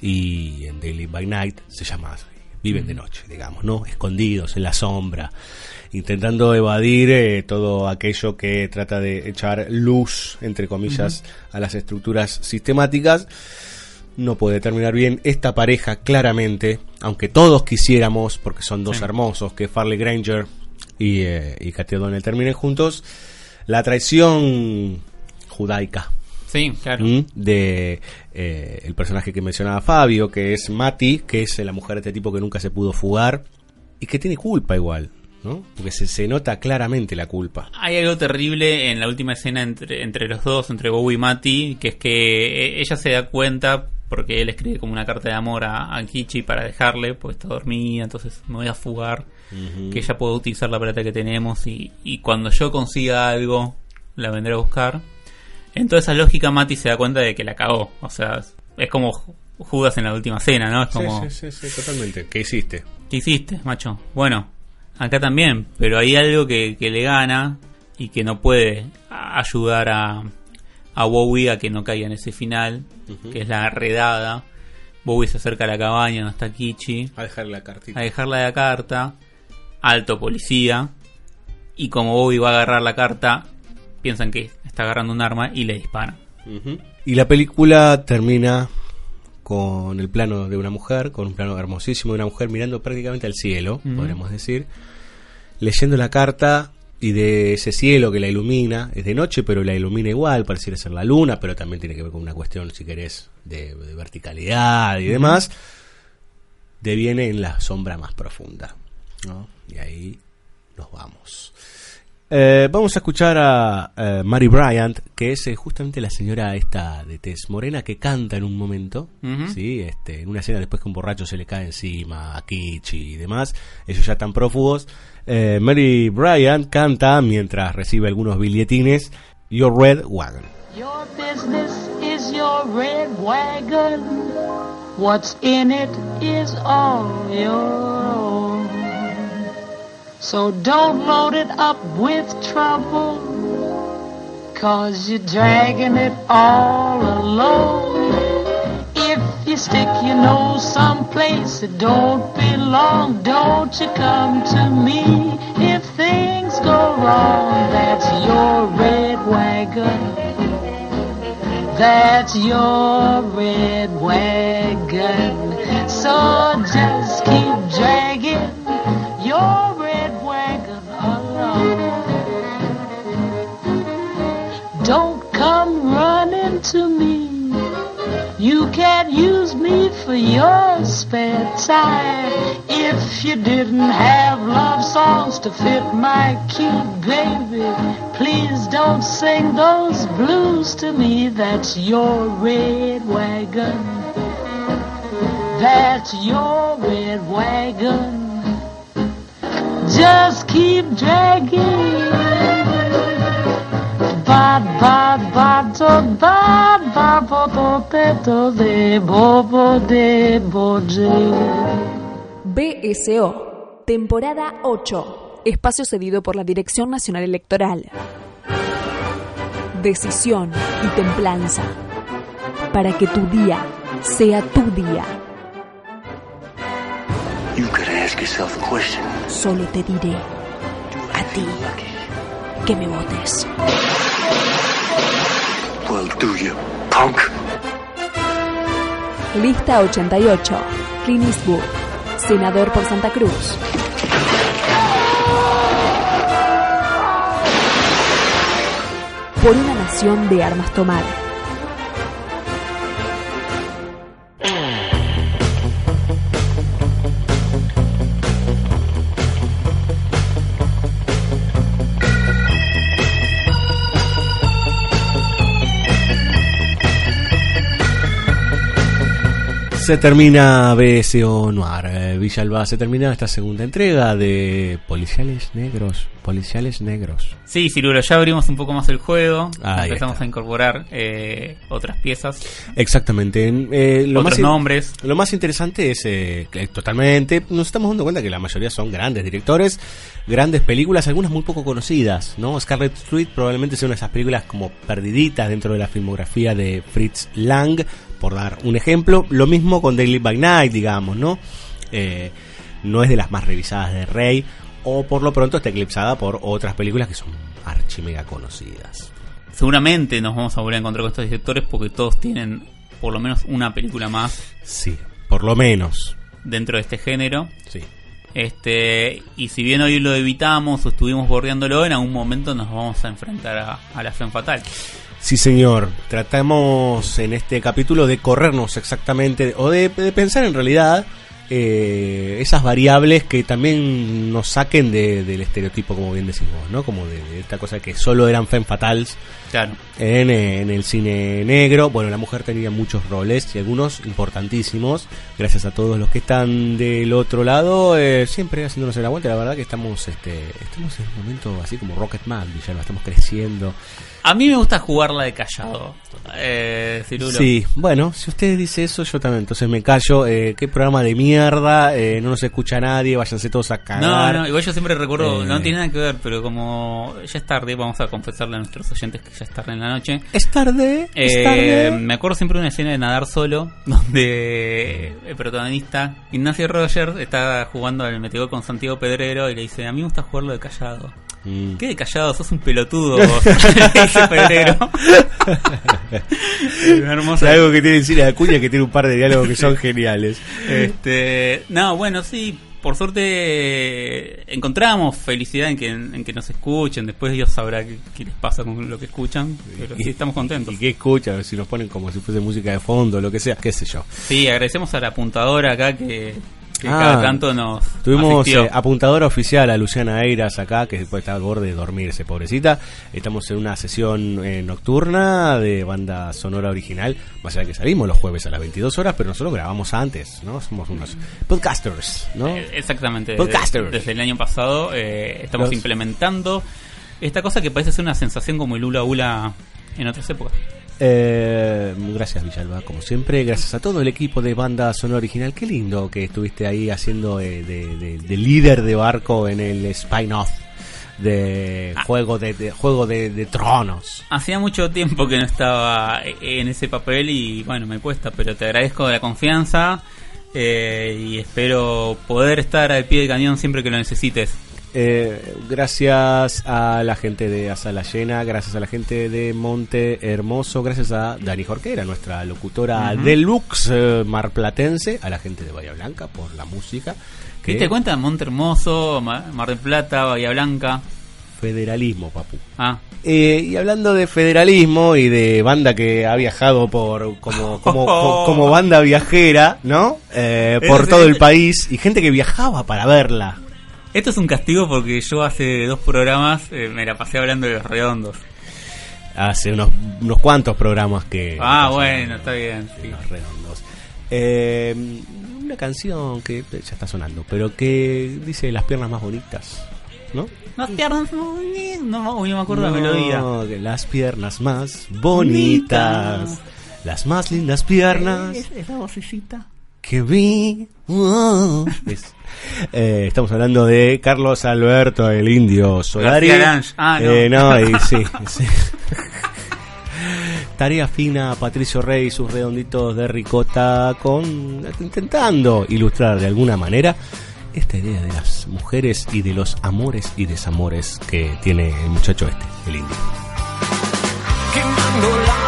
Y en Daily by Night se llama así. Viven de noche, digamos, ¿no? Escondidos en la sombra, intentando evadir eh, todo aquello que trata de echar luz, entre comillas, a las estructuras sistemáticas. No puede terminar bien esta pareja, claramente, aunque todos quisiéramos, porque son dos Sí. hermosos, que Farley Granger y, eh, y O'Donnell terminen juntos. La traición judaica Sí, claro. ¿m? de eh, el personaje que mencionaba Fabio, que es Mati, que es la mujer de este tipo que nunca se pudo fugar y que tiene culpa igual, ¿no? Porque se, se nota claramente la culpa. Hay algo terrible en la última escena entre, entre los dos, entre Bowie y Mati, que es que eh, ella se da cuenta, porque él escribe como una carta de amor a, a Kichi para dejarle, porque está dormida, entonces me voy a fugar, que ella puede utilizar la plata que tenemos y, y cuando yo consiga algo, la vendré a buscar. En toda esa lógica, Mati se da cuenta de que la cagó. O sea, es como Judas en la última cena, ¿no? Es como, Sí, sí, sí, sí, totalmente. ¿Qué hiciste? ¿Qué hiciste, macho? Bueno, acá también, pero hay algo que, que le gana y que no puede ayudar a, a Bowie a que no caiga en ese final, que es la redada. Bowie se acerca a la cabaña donde está Kichi, A dejarle la cartita. a dejarle la carta alto policía. Y como Bobby va a agarrar la carta, piensan que está agarrando un arma y le disparan. Y la película termina con el plano de una mujer, con un plano hermosísimo de una mujer mirando prácticamente al cielo, Ujú. podríamos decir, leyendo la carta y de ese cielo que la ilumina, es de noche pero la ilumina igual, pareciera ser la luna, pero también tiene que ver con una cuestión, si querés, de, de verticalidad y demás, deviene en la sombra más profunda. ¿no? Y ahí nos vamos. Eh, vamos a escuchar a eh, Mary Bryant, que es eh, justamente la señora esta de tez morena que canta en un momento. ¿sí? este, en una escena después que un borracho se le cae encima a Kichi y demás, ellos ya están prófugos. Eh, Mary Bryant canta mientras recibe algunos billetines Your Red Wagon. Your business is your red wagon. What's in it is all your own. So don't load it up with trouble. Cause you're dragging it all alone. If you stick your nose someplace it don't belong, don't you come to me. If things go wrong, that's your red wagon. That's your red wagon. So just keep dragging your to me. You can't use me for your spare time. If you didn't have love songs to fit my cute baby, please don't sing those blues to me. That's your red wagon. That's your red wagon. Just keep dragging. Ba ba ba do ba ba bo do de do de bo bo de bo de. BSO, temporada 8, espacio cedido por la Dirección Nacional Electoral. Decisión y templanza, para que tu día sea tu día. You could ask yourself a question. Solo te diré a ti que me votes. Well, do you, punk? Lista 88, Clint Eastwood, senador por Santa Cruz. Por una nación de armas tomar. Se termina BSO Noir. Eh, Villalba se termina esta segunda entrega de Policiales Negros. Policiales Negros. Sí, Ciruro, ya abrimos un poco más el juego. Ahí empezamos está. a incorporar eh, otras piezas. Exactamente. En, eh, lo Otros más nombres. Lo más interesante es eh, que totalmente. Nos estamos dando cuenta que la mayoría son grandes directores, grandes películas, algunas muy poco conocidas, ¿no? Scarlet Street probablemente sea una de esas películas como perdiditas dentro de la filmografía de Fritz Lang, por dar un ejemplo. Lo mismo con Daily by Night, digamos, ¿no? Eh, no es de las más revisadas de Rey, o por lo pronto está eclipsada por otras películas que son archi mega conocidas. Seguramente nos vamos a volver a encontrar con estos directores porque todos tienen por lo menos una película más. Sí, por lo menos. Dentro de este género. Sí. Este, y si bien hoy lo evitamos o estuvimos bordeándolo, en algún momento nos vamos a enfrentar a, a la Femme Fatal. Sí, señor. Tratamos en este capítulo de corrernos exactamente, o de, de pensar en realidad eh, esas variables que también nos saquen de- del estereotipo, como bien decís vos, ¿no? Como de, de esta cosa que solo eran femme fatales Claro. en, eh, en el cine negro. Bueno, la mujer tenía muchos roles y algunos importantísimos. Gracias a todos los que están del otro lado, eh, siempre haciéndonos el aguante. La verdad que estamos, este, estamos en un momento así como Rocketman, Villalba, estamos creciendo. A mí me gusta jugarla de callado. Eh, Cirulo. Sí, bueno, si usted dice eso, yo también. Entonces me callo. Eh, qué programa de mierda. eh, no nos escucha nadie. Váyanse todos a No, cagar. no, igual yo siempre recuerdo, Eh. no tiene nada que ver, pero como ya es tarde, vamos a confesarle a nuestros oyentes que ya es tarde en la noche. Es tarde. es Eh, tarde. me acuerdo siempre de una escena de nadar solo, (laughs) donde el protagonista, Ignacio Roger, está jugando al metegol con Santiago Pedrero y le dice, a mí me gusta jugarlo de callado. Mm. ¿Qué de callado? Sos un pelotudo, vos", (laughs) le dice Pedrero. (laughs) Hermosa- Algo que tiene Cine Acuña que tiene un par de diálogos que son geniales. Este, no, bueno, sí, por suerte encontramos felicidad en que, en que nos escuchen. Después Dios sabrá qué, qué les pasa con lo que escuchan, pero sí estamos contentos. ¿Y qué escuchan? Si nos ponen como si fuese música de fondo, lo que sea, qué sé yo. Sí, agradecemos a la apuntadora acá que, que Ah, cada tanto nos Tuvimos eh, apuntadora oficial a Luciana Eiras acá, que después está al borde de dormirse, pobrecita. Estamos en una sesión eh, nocturna de banda sonora original. Más allá que salimos los jueves a las 22 horas, pero nosotros grabamos antes, ¿no? Somos unos podcasters, ¿no? Eh, Exactamente. Podcasters. Desde el año pasado eh, estamos Los- implementando esta cosa que parece ser una sensación como el hula hula en otras épocas. Eh, gracias Villalba, como siempre. Gracias a todo el equipo de banda sonora original. Qué lindo que estuviste ahí haciendo eh, de, de- de líder de barco en el spin-off de juego de, de- juego de, de tronos. Hacía mucho tiempo que no estaba en ese papel y bueno, me cuesta, pero te agradezco la confianza eh, y espero poder estar al pie del cañón siempre que lo necesites. Eh, gracias a la gente de Asala Llena, gracias a la gente de Monte Hermoso, gracias a Dani Jorquera, nuestra locutora Ujú. deluxe eh, marplatense, a la gente de Bahía Blanca por la música. ¿Qué que- te cuenta? Monte Hermoso, Ma- Mar del Plata, Bahía Blanca. Federalismo, papu. Ah, Eh, y hablando de federalismo y de banda que ha viajado por como como, (laughs) co- como banda viajera, ¿no? Eh, por todo el país y gente que viajaba para verla. Esto es un castigo porque yo hace dos programas eh, me la pasé hablando de los redondos. Hace unos, unos cuantos programas que... Ah, bueno, está bien. sí. Los redondos. Eh, una canción que ya está sonando, pero que dice las piernas más bonitas, ¿no? Las piernas, no, no, no me acuerdo la No, melodía. que las piernas más bonitas, Bonitas. las más lindas piernas Es, es la vocecita. Que vi. Wow. Es- eh, estamos hablando de Carlos Alberto, el indio Solari. Ah, no. Eh, no, y sí, (laughs) sí. Tarea fina, Patricio Rey sus redonditos de ricota con intentando ilustrar de alguna manera esta idea de las mujeres y de los amores y desamores que tiene el muchacho este, el indio. quemando la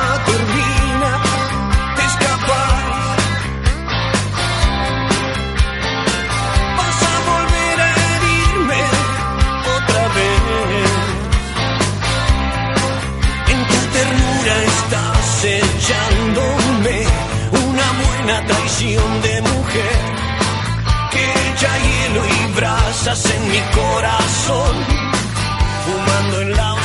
de mujer que echa hielo y brasas en mi corazón, fumando en la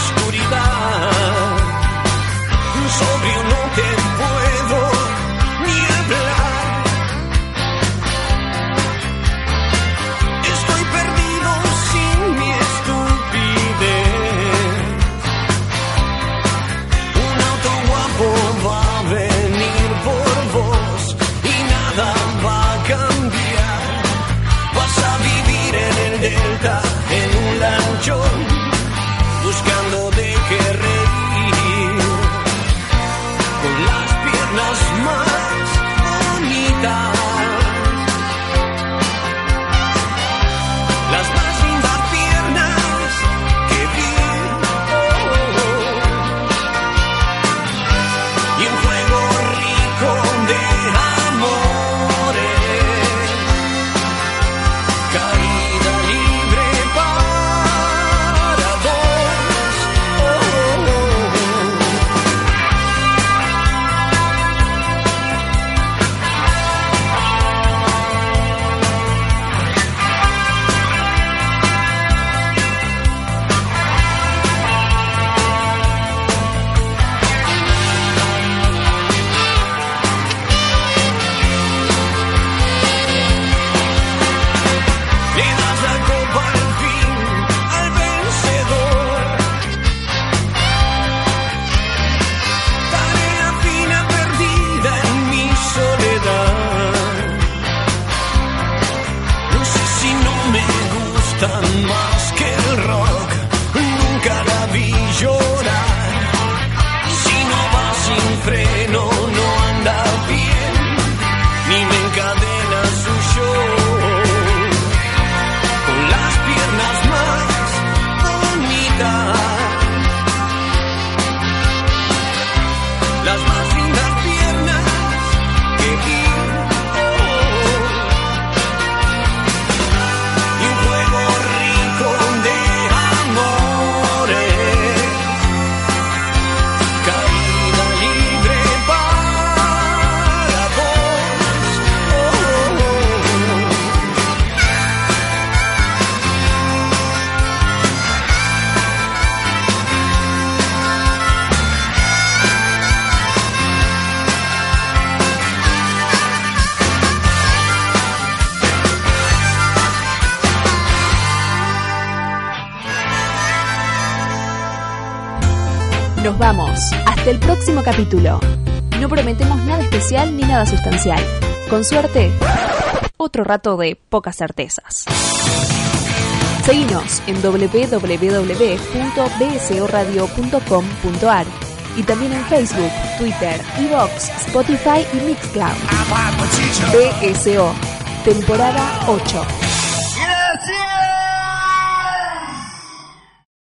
próximo capítulo. No prometemos nada especial ni nada sustancial. Con suerte, otro rato de pocas certezas. Seguinos en www.bsoradio.com.ar y también en Facebook, Twitter, Evox, Spotify y Mixcloud. BSO, temporada 8.